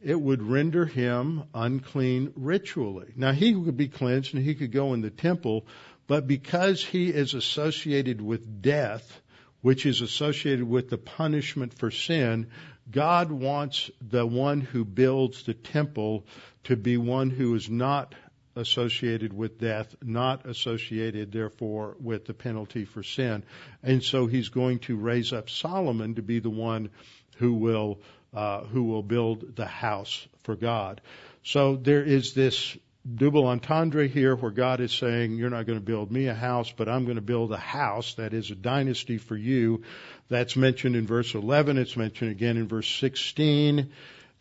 It would render him unclean ritually. Now he could be cleansed and he could go in the temple, but because he is associated with death, which is associated with the punishment for sin, God wants the one who builds the temple to be one who is not associated with death, not associated, therefore, with the penalty for sin. And so he's going to raise up Solomon to be the one who will uh, who will build the house for God. So there is this double entendre here where God is saying, You're not going to build me a house, but I'm going to build a house that is a dynasty for you. That's mentioned in verse 11. It's mentioned again in verse 16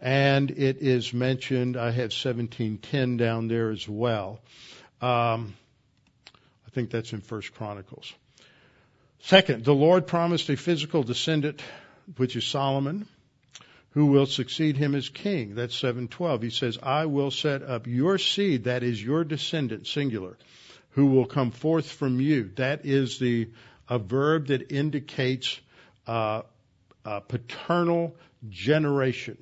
and it is mentioned. I have 1710 down there as well. Um, I think that's in First Chronicles. Second, the Lord promised a physical descendant, which is Solomon, who will succeed him as king. That's 712. He says, I will set up your seed, that is your descendant, singular, who will come forth from you. That is the a verb that indicates uh, paternal generation.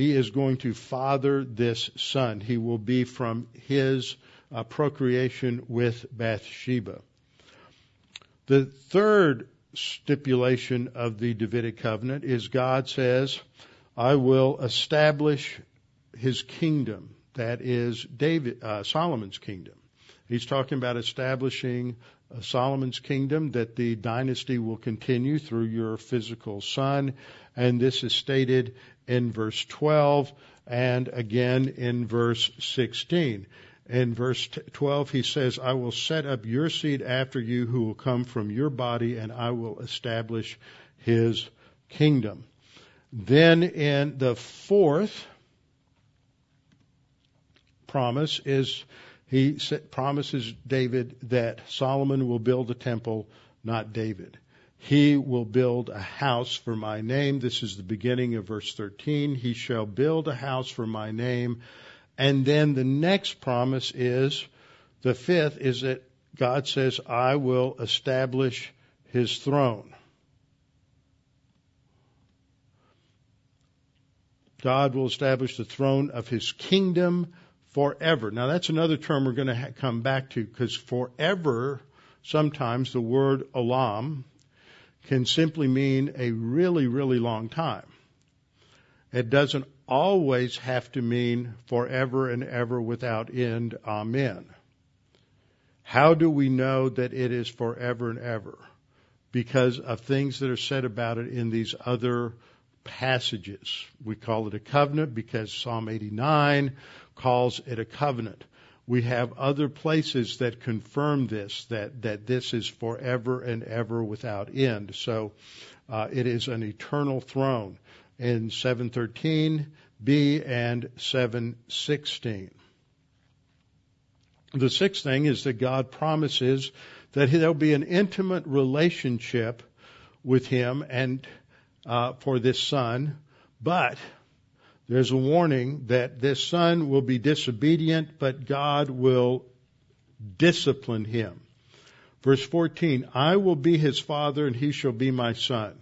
He is going to father this son. He will be from his uh, procreation with Bathsheba. The third stipulation of the Davidic covenant is God says, I will establish his kingdom. That is David, uh, Solomon's kingdom. He's talking about establishing uh, Solomon's kingdom, that the dynasty will continue through your physical son. And this is stated in verse 12 and again in verse 16. In verse 12, he says, I will set up your seed after you who will come from your body, and I will establish his kingdom. Then in the fourth promise is he promises David that Solomon will build a temple, not David. He will build a house for my name. This is the beginning of verse 13. He shall build a house for my name, And then the next promise is the fifth is that God says, I will establish his throne. God will establish the throne of his kingdom forever. Now that's another term we're going to ha- come back to because forever, sometimes the word olam can simply mean a really, really long time. It doesn't always have to mean forever and ever without end. Amen. How do we know that it is forever and ever? Because of things that are said about it in these other passages. We call it a covenant because Psalm 89 calls it a covenant. We have other places that confirm this, that, that this is forever and ever without end. So uh, it is an eternal throne in 713b and 716. The sixth thing is that God promises that there'll be an intimate relationship with Him and uh, for this son, but there's a warning that this son will be disobedient, but God will discipline him. Verse 14, I will be his father and he shall be my son.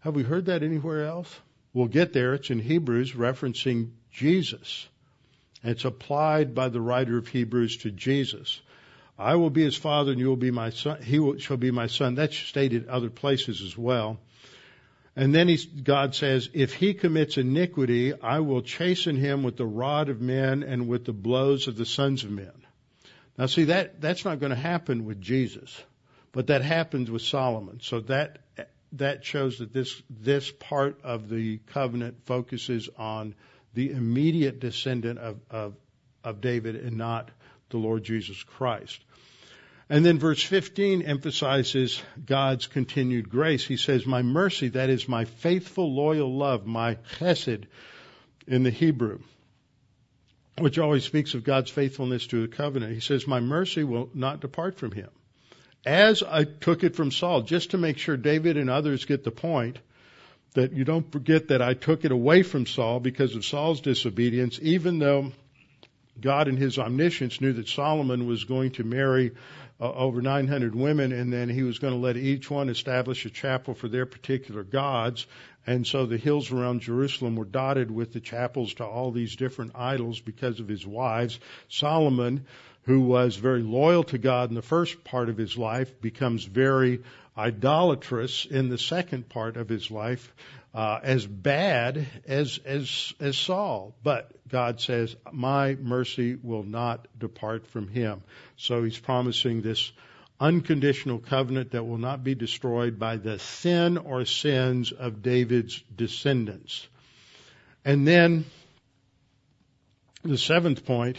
Have we heard that anywhere else? We'll get there. It's in Hebrews referencing Jesus. It's applied by the writer of Hebrews to Jesus. I will be his father and you will be my son. He will, shall be my son. That's stated other places as well. And then God says, if he commits iniquity, I will chasten him with the rod of men and with the blows of the sons of men. Now see, that, that's not going to happen with Jesus, but that happens with Solomon. So that, that shows that this, this part of the covenant focuses on the immediate descendant of, of, of David and not the Lord Jesus Christ. And then verse 15 emphasizes God's continued grace. He says, My mercy, that is my faithful, loyal love, my chesed in the Hebrew, which always speaks of God's faithfulness to the covenant. He says, My mercy will not depart from him. As I took it from Saul, just to make sure David and others get the point, that you don't forget that I took it away from Saul because of Saul's disobedience, even though God in his omniscience knew that Solomon was going to marry uh, over 900 women, and then he was going to let each one establish a chapel for their particular gods. And so the hills around Jerusalem were dotted with the chapels to all these different idols because of his wives. Solomon, who was very loyal to God in the first part of his life, becomes very idolatrous in the second part of his life uh, as bad as as as Saul, but God says, "My mercy will not depart from him." So He's promising this unconditional covenant that will not be destroyed by the sin or sins of David's descendants. And then the seventh point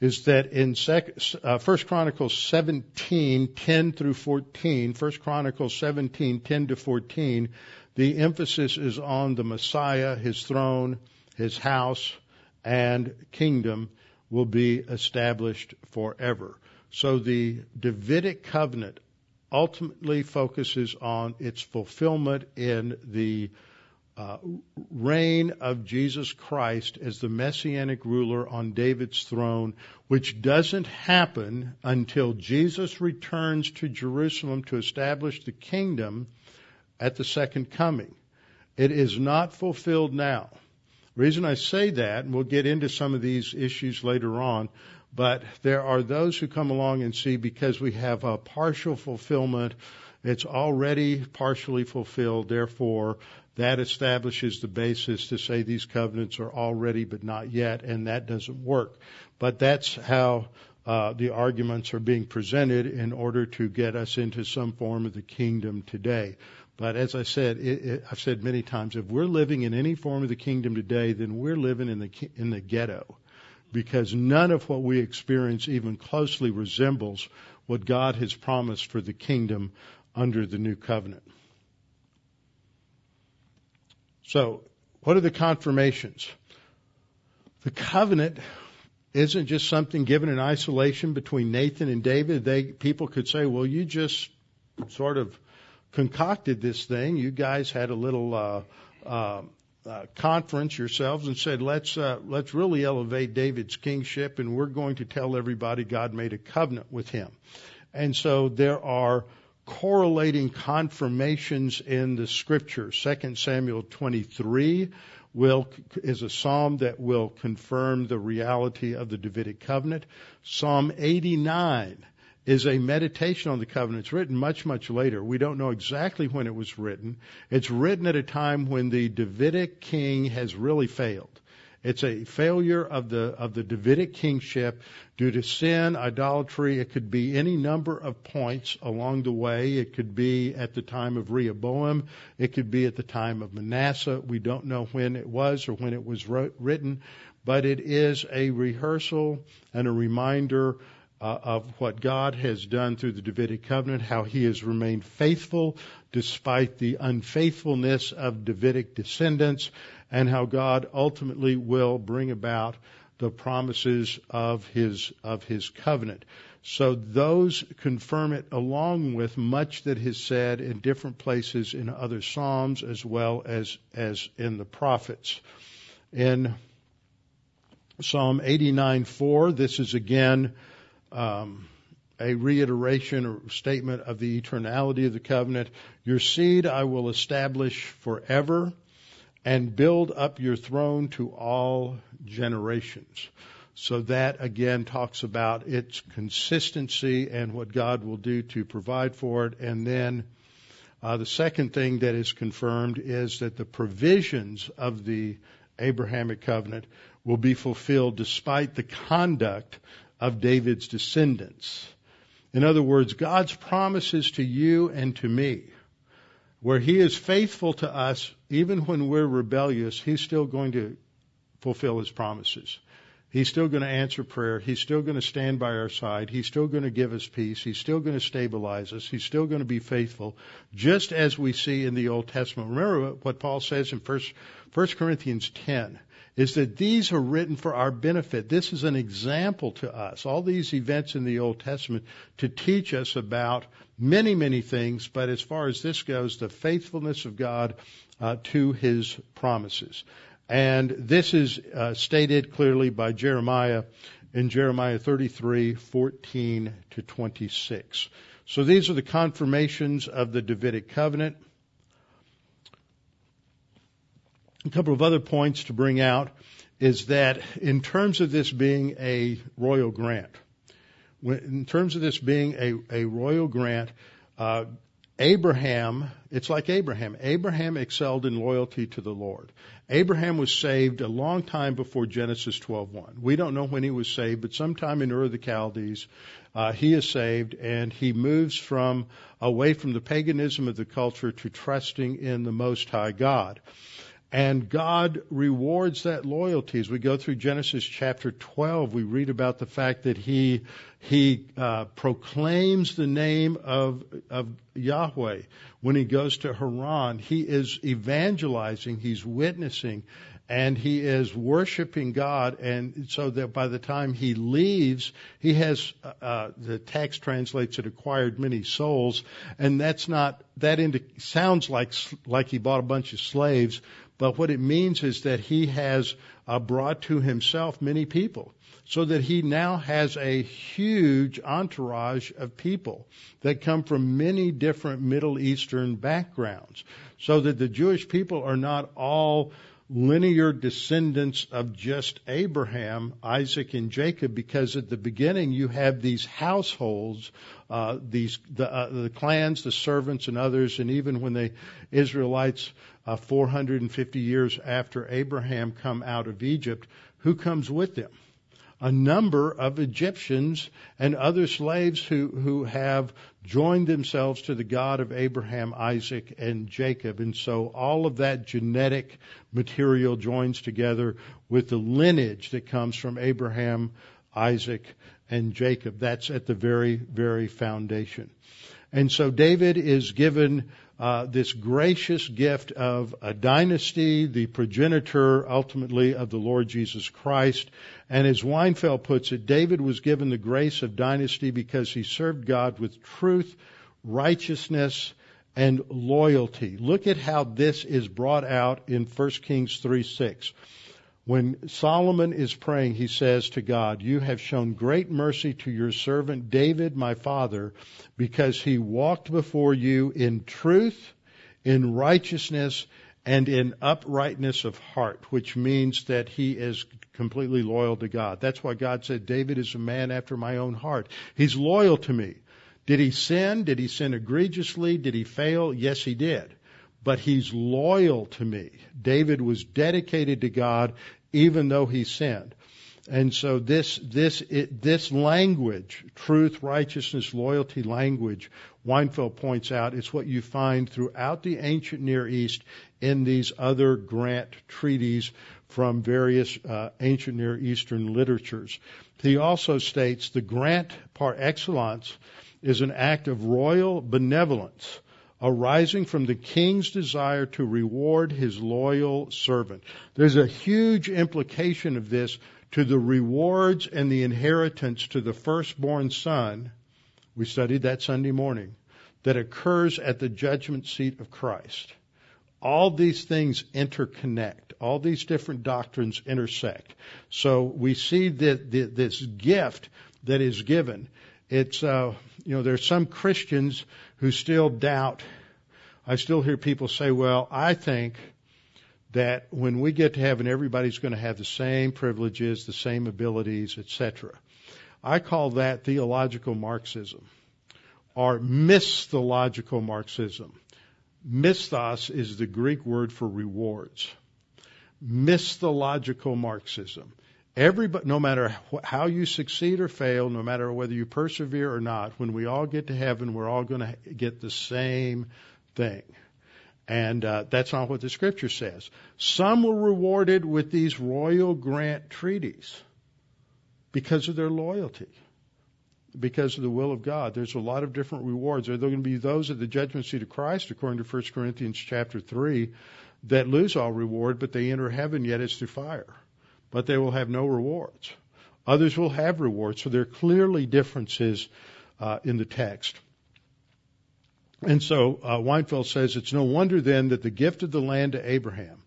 is that in sec, uh, 1 Chronicles 17, 10 through 14, 1 Chronicles 17, 10 to 14, the emphasis is on the Messiah, his throne, his house, and kingdom will be established forever. So the Davidic covenant ultimately focuses on its fulfillment in the uh, reign of Jesus Christ as the messianic ruler on David's throne, which doesn't happen until Jesus returns to Jerusalem to establish the kingdom at the second coming. It is not fulfilled now. The reason I say that, and we'll get into some of these issues later on, but there are those who come along and see because we have a partial fulfillment, it's already partially fulfilled, therefore that establishes the basis to say these covenants are already but not yet, and that doesn't work. But that's how uh, the arguments are being presented in order to get us into some form of the kingdom today. But as I said, it, it, I've said many times, if we're living in any form of the kingdom today, then we're living in the in the ghetto, because none of what we experience even closely resembles what God has promised for the kingdom under the new covenant. So, what are the confirmations? The covenant isn't just something given in isolation between Nathan and David. They people could say, "Well, you just sort of concocted this thing. You guys had a little uh, uh, uh, conference yourselves and said, let's uh, let's really elevate David's kingship, and we're going to tell everybody God made a covenant with him. And so there are correlating confirmations in the scriptures. Second Samuel 23 will is a psalm that will confirm the reality of the Davidic covenant. Psalm 89 is a meditation on the covenant. It's written much, much later. We don't know exactly when it was written. It's written at a time when the Davidic king has really failed. It's a failure of the of the Davidic kingship due to sin, idolatry. It could be any number of points along the way. It could be at the time of Rehoboam. It could be at the time of Manasseh. We don't know when it was or when it was wrote, written, but it is a rehearsal and a reminder uh, of what God has done through the Davidic covenant, how he has remained faithful despite the unfaithfulness of Davidic descendants, and how God ultimately will bring about the promises of his of his covenant. So those confirm it along with much that is said in different places in other psalms as well as as in the prophets. In Psalm 89:4, this is again um, a reiteration or statement of the eternality of the covenant. Your seed I will establish forever and build up your throne to all generations. So that again talks about its consistency and what God will do to provide for it. And then uh, the second thing that is confirmed is that the provisions of the Abrahamic covenant will be fulfilled despite the conduct of David's descendants. In other words, God's promises to you and to me, where He is faithful to us even when we're rebellious, He's still going to fulfill His promises. He's still going to answer prayer. He's still going to stand by our side. He's still going to give us peace. He's still going to stabilize us. He's still going to be faithful, just as we see in the Old Testament. Remember what Paul says in First, First Corinthians 10 is that these are written for our benefit. This is an example to us. All these events in the Old Testament to teach us about many, many things, but as far as this goes, the faithfulness of God uh, to His promises. And this is uh, stated clearly by Jeremiah in Jeremiah 33:14 to 26. So these are the confirmations of the Davidic covenant. A couple of other points to bring out is that in terms of this being a royal grant, in terms of this being a, a royal grant, uh, Abraham, it's like Abraham. Abraham excelled in loyalty to the Lord. Abraham was saved a long time before Genesis 12:1. We don't know when he was saved, but sometime in Ur of the Chaldees, uh, he is saved, and he moves from away from the paganism of the culture to trusting in the Most High God. And God rewards that loyalty. As we go through Genesis chapter 12, we read about the fact that he he uh, proclaims the name of of Yahweh when he goes to Haran. He is evangelizing. He's witnessing, and he is worshiping God. And so that by the time he leaves, he has uh, uh the text translates it acquired many souls, and that's not that indi- sounds like like he bought a bunch of slaves but what it means is that he has uh, brought to himself many people so that he now has a huge entourage of people that come from many different Middle Eastern backgrounds. So that the Jewish people are not all linear descendants of just Abraham, Isaac, and Jacob, because at the beginning you have these households, uh, these the, uh, the clans, the servants, and others, and even when the Israelites uh, 450 years after Abraham come out of Egypt, who comes with them? A number of Egyptians and other slaves who, who have joined themselves to the God of Abraham, Isaac, and Jacob. And so all of that genetic material joins together with the lineage that comes from Abraham, Isaac, and Jacob. That's at the very, very foundation. And so David is given uh, this gracious gift of a dynasty, the progenitor ultimately of the Lord Jesus Christ. And as Weinfeld puts it, David was given the grace of dynasty because he served God with truth, righteousness, and loyalty. Look at how this is brought out in 1 Kings 3 6. When Solomon is praying, he says to God, You have shown great mercy to your servant David, my father, because he walked before you in truth, in righteousness, and in uprightness of heart, which means that he is completely loyal to God. That's why God said, David is a man after my own heart. He's loyal to me. Did he sin? Did he sin egregiously? Did he fail? Yes, he did. But he's loyal to me. David was dedicated to God even though he sinned. And so this this it, this language, truth, righteousness, loyalty language, Weinfeld points out, is what you find throughout the ancient Near East in these other grant treaties from various uh, ancient Near Eastern literatures. He also states the grant par excellence is an act of royal benevolence arising from the king's desire to reward his loyal servant. There's a huge implication of this to the rewards and the inheritance to the firstborn son. We studied that Sunday morning that occurs at the judgment seat of Christ. All these things interconnect. All these different doctrines intersect. So we see that this gift that is given it's, uh, you know, there's some Christians who still doubt. I still hear people say, well, I think that when we get to heaven, everybody's going to have the same privileges, the same abilities, etc. I call that theological Marxism or misthological Marxism. Misthos is the Greek word for rewards. Misthological Marxism. Everybody, no matter how you succeed or fail, no matter whether you persevere or not, when we all get to heaven, we're all going to get the same thing. And uh, that's not what the scripture says. Some were rewarded with these royal grant treaties because of their loyalty, because of the will of God. There's a lot of different rewards. Are there going to be those at the judgment seat of Christ, according to 1 Corinthians chapter 3, that lose all reward, but they enter heaven, yet it's through fire but they will have no rewards. Others will have rewards. So there are clearly differences uh, in the text. And so uh, Weinfeld says it's no wonder then that the gift of the land to Abraham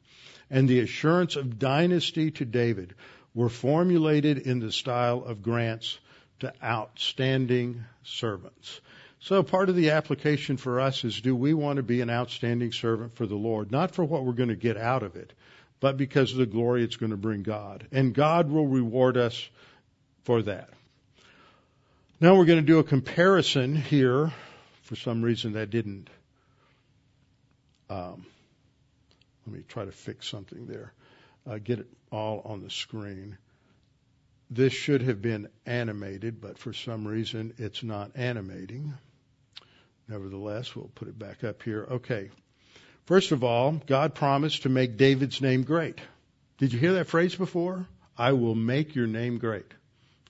and the assurance of dynasty to David were formulated in the style of grants to outstanding servants. So part of the application for us is do we want to be an outstanding servant for the Lord? Not for what we're going to get out of it, but because of the glory it's going to bring God. And God will reward us for that. Now we're going to do a comparison here. For some reason that didn't. Um, let me try to fix something there. Uh, get it all on the screen. This should have been animated, but for some reason it's not animating. Nevertheless, we'll put it back up here. Okay. First of all, God promised to make David's name great. Did you hear that phrase before? I will make your name great.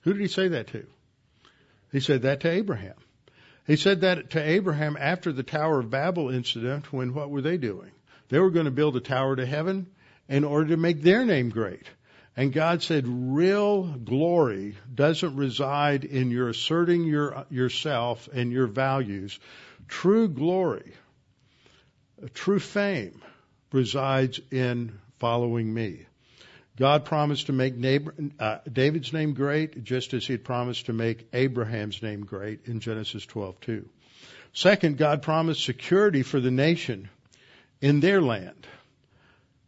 Who did he say that to? He said that to Abraham. He said that to Abraham after the Tower of Babel incident when what were they doing? They were going to build a tower to heaven in order to make their name great. And God said, real glory doesn't reside in your asserting your, yourself and your values. True glory true fame resides in following me. God promised to make neighbor, uh, David's name great, just as He had promised to make Abraham's name great in Genesis 12:2. Second, God promised security for the nation in their land.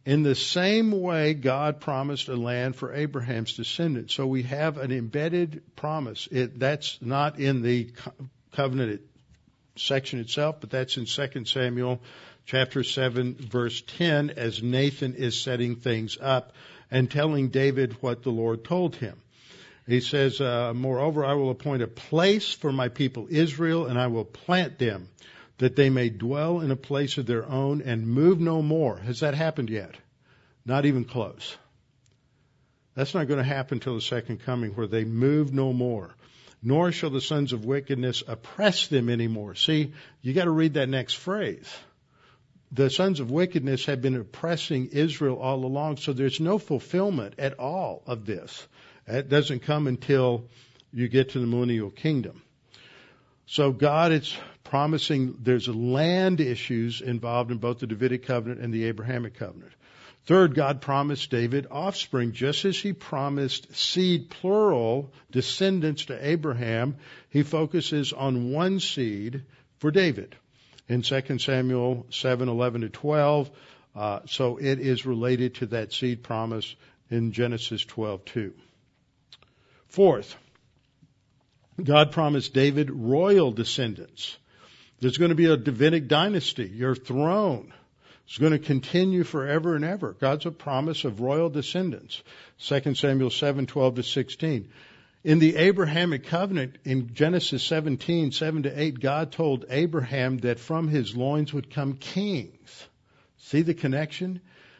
In the same way, God promised a land for Abraham's descendants. So we have an embedded promise. It, that's not in the covenant section itself, but that's in 2 Samuel chapter 7 verse 10 as Nathan is setting things up and telling David what the Lord told him. He says, uh, moreover, I will appoint a place for my people Israel and I will plant them that they may dwell in a place of their own and move no more. Has that happened yet? Not even close. That's not going to happen till the second coming where they move no more. Nor shall the sons of wickedness oppress them anymore. See, you got to read that next phrase the sons of wickedness have been oppressing Israel all along, so there's no fulfillment at all of this. It doesn't come until you get to the millennial kingdom. So God has promising there's land issues involved in both the Davidic covenant and the Abrahamic covenant. Third, God promised David offspring, just as he promised seed, plural, descendants to Abraham. He focuses on one seed for David in 2 Samuel 7, 11 to 12. Uh, so it is related to that seed promise in Genesis 12, 2. Fourth, God promised David royal descendants. There's going to be a Davidic dynasty. Your throne is going to continue forever and ever. God's a promise of royal descendants. 2 Samuel 7, 12 to 16. In the Abrahamic covenant in Genesis 17, 7 to 8, God told Abraham that from his loins would come kings. See the connection?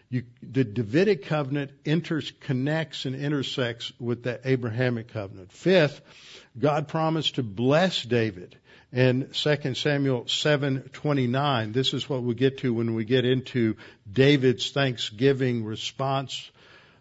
You, the Davidic covenant enters, connects and intersects with the Abrahamic covenant. Fifth, God promised to bless David in 2 Samuel 7:29. This is what we get to when we get into David's thanksgiving response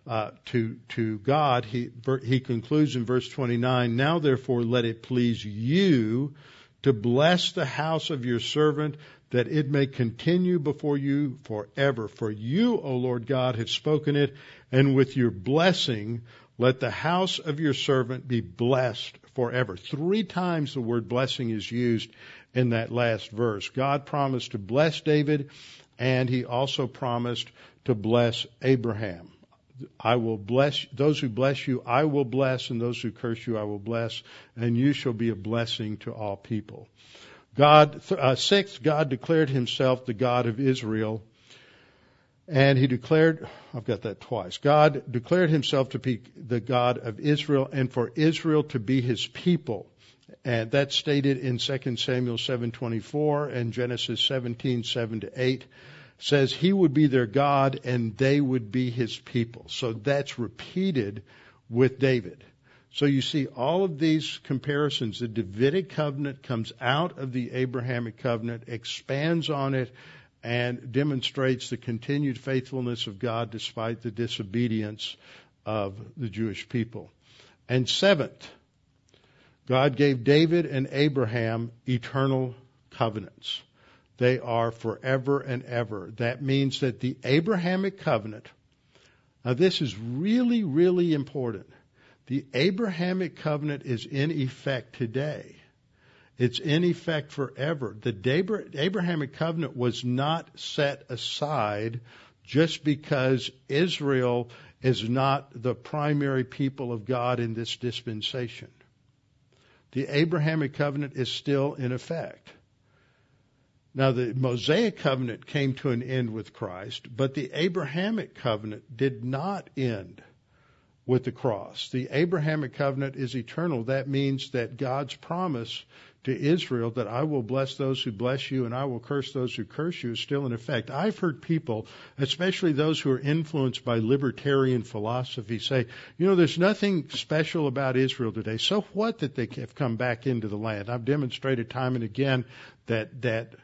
uh, to to God. He he concludes in verse 29. Now therefore let it please you to bless the house of your servant that it may continue before you forever. For you, O Lord God, have spoken it, and with your blessing let the house of your servant be blessed forever. Three times the word blessing is used in that last verse. God promised to bless David, and he also promised to bless Abraham. I will bless those who bless you, I will bless, and those who curse you, I will bless, and you shall be a blessing to all people. God, uh, sixth, God declared himself the God of Israel. And he declared, I've got that twice. God declared himself to be the God of Israel and for Israel to be his people. And that's stated in 2 Samuel 7:24 and Genesis 17:7 to 8 says he would be their God and they would be his people. So that's repeated with David. So you see all of these comparisons. The Davidic covenant comes out of the Abrahamic covenant, expands on it, and demonstrates the continued faithfulness of God despite the disobedience of the Jewish people. And seventh, God gave David and Abraham eternal covenants. They are forever and ever. That means that the Abrahamic covenant, now this is really, really important. The Abrahamic covenant is in effect today. It's in effect forever. The Abrahamic covenant was not set aside just because Israel is not the primary people of God in this dispensation. The Abrahamic covenant is still in effect. Now, the Mosaic covenant came to an end with Christ, but the Abrahamic covenant did not end with the cross. The Abrahamic covenant is eternal. That means that God's promise to Israel that I will bless those who bless you and I will curse those who curse you is still in effect. I've heard people, especially those who are influenced by libertarian philosophy, say, you know, there's nothing special about Israel today. So what that they have come back into the land? I've demonstrated time and again that, that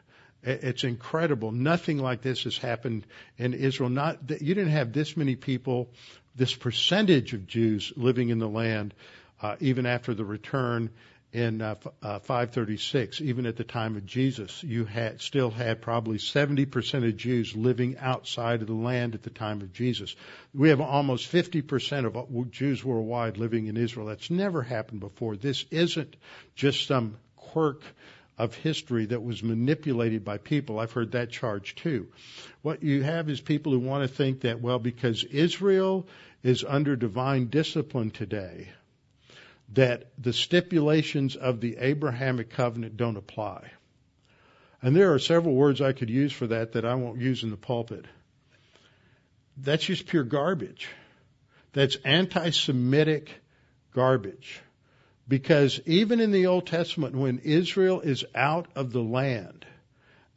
it's incredible. Nothing like this has happened in Israel. Not you didn't have this many people, this percentage of Jews living in the land, uh, even after the return in uh, uh, 536, even at the time of Jesus, you had still had probably 70% of Jews living outside of the land at the time of Jesus. We have almost 50% of Jews worldwide living in Israel. That's never happened before. This isn't just some quirk of history that was manipulated by people. I've heard that charge too. What you have is people who want to think that, well, because Israel is under divine discipline today, that the stipulations of the Abrahamic covenant don't apply. And there are several words I could use for that that I won't use in the pulpit. That's just pure garbage. That's anti-Semitic garbage. Because even in the Old Testament, when Israel is out of the land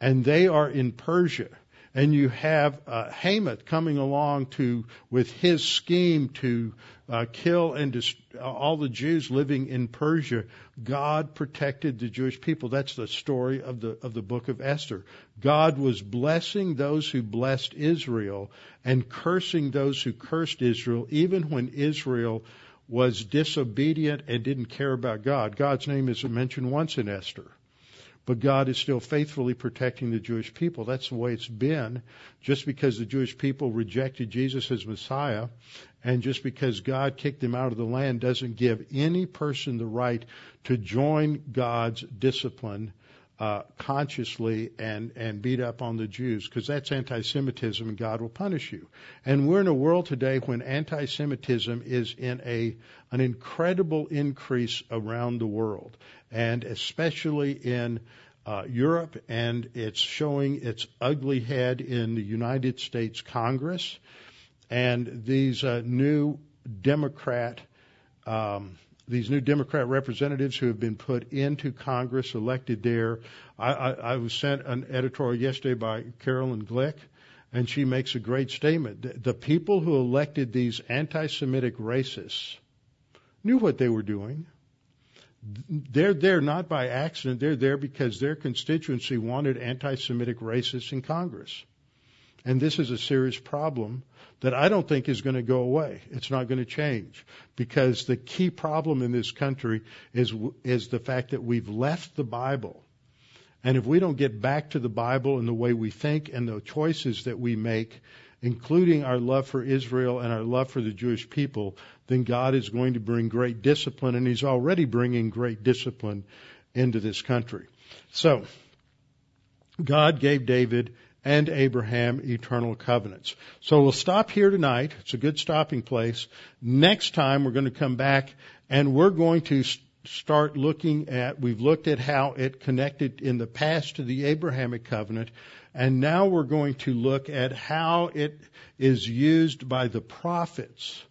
and they are in Persia, and you have uh, Haman coming along to with his scheme to uh, kill and dist- all the Jews living in Persia. God protected the Jewish people. That's the story of the of the book of Esther. God was blessing those who blessed Israel and cursing those who cursed Israel, even when Israel was disobedient and didn't care about God. God's name isn't mentioned once in Esther. but God is still faithfully protecting the Jewish people. That's the way it's been. Just because the Jewish people rejected Jesus as Messiah, and just because God kicked them out of the land doesn't give any person the right to join God's discipline uh, consciously and and beat up on the Jews because that's anti-Semitism and God will punish you. And we're in a world today when anti-Semitism is in a an incredible increase around the world, and especially in uh, Europe, and it's showing its ugly head in the United States Congress, and these uh, new Democrat. Um, these new Democrat representatives who have been put into Congress, elected there. I, I, I was sent an editorial yesterday by Caroline Glick, and she makes a great statement. The, people who elected these anti-Semitic racists knew what they were doing. They're there not by accident. They're there because their constituency wanted anti-Semitic racists in Congress. And this is a serious problem that I don't think is going to go away. It's not going to change because the key problem in this country is is the fact that we've left the Bible. And if we don't get back to the Bible and the way we think and the choices that we make, including our love for Israel and our love for the Jewish people, then God is going to bring great discipline, and He's already bringing great discipline into this country. So, God gave David and Abraham eternal covenants. So we'll stop here tonight. It's a good stopping place. Next time we're going to come back and we're going to start looking at, we've looked at how it connected in the past to the Abrahamic covenant, and now we're going to look at how it is used by the prophets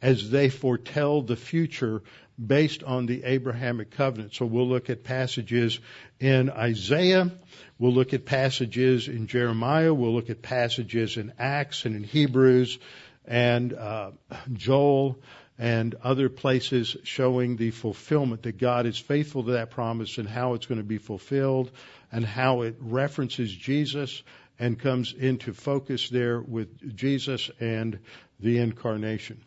as they foretell the future based on the Abrahamic covenant. So we'll look at passages in Isaiah, we'll look at passages in Jeremiah, we'll look at passages in Acts and in Hebrews and uh, Joel and other places showing the fulfillment that God is faithful to that promise and how it's going to be fulfilled and how it references Jesus and comes into focus there with Jesus and the incarnation.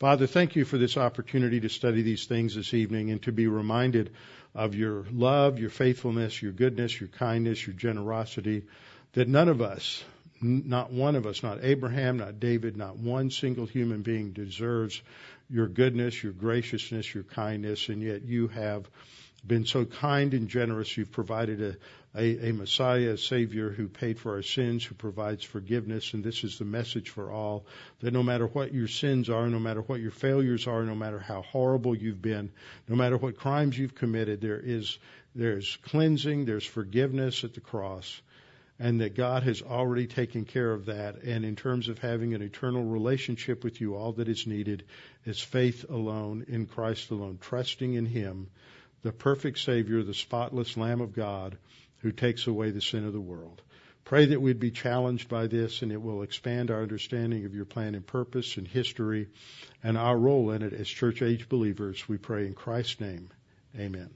Father, thank you for this opportunity to study these things this evening and to be reminded of your love, your faithfulness, your goodness, your kindness, your generosity, that none of us, not one of us, not Abraham, not David, not one single human being deserves your goodness, your graciousness, your kindness, and yet you have been so kind and generous. You've provided a, a, a, Messiah, a Savior who paid for our sins, who provides forgiveness. And this is the message for all that no matter what your sins are, no matter what your failures are, no matter how horrible you've been, no matter what crimes you've committed, there is there's cleansing, there's forgiveness at the cross. And that God has already taken care of that. And in terms of having an eternal relationship with you, all that is needed is faith alone in Christ alone, trusting in Him the perfect Savior, the spotless Lamb of God who takes away the sin of the world. Pray that we'd be challenged by this and it will expand our understanding of your plan and purpose and history and our role in it as church age believers. We pray in Christ's name. Amen.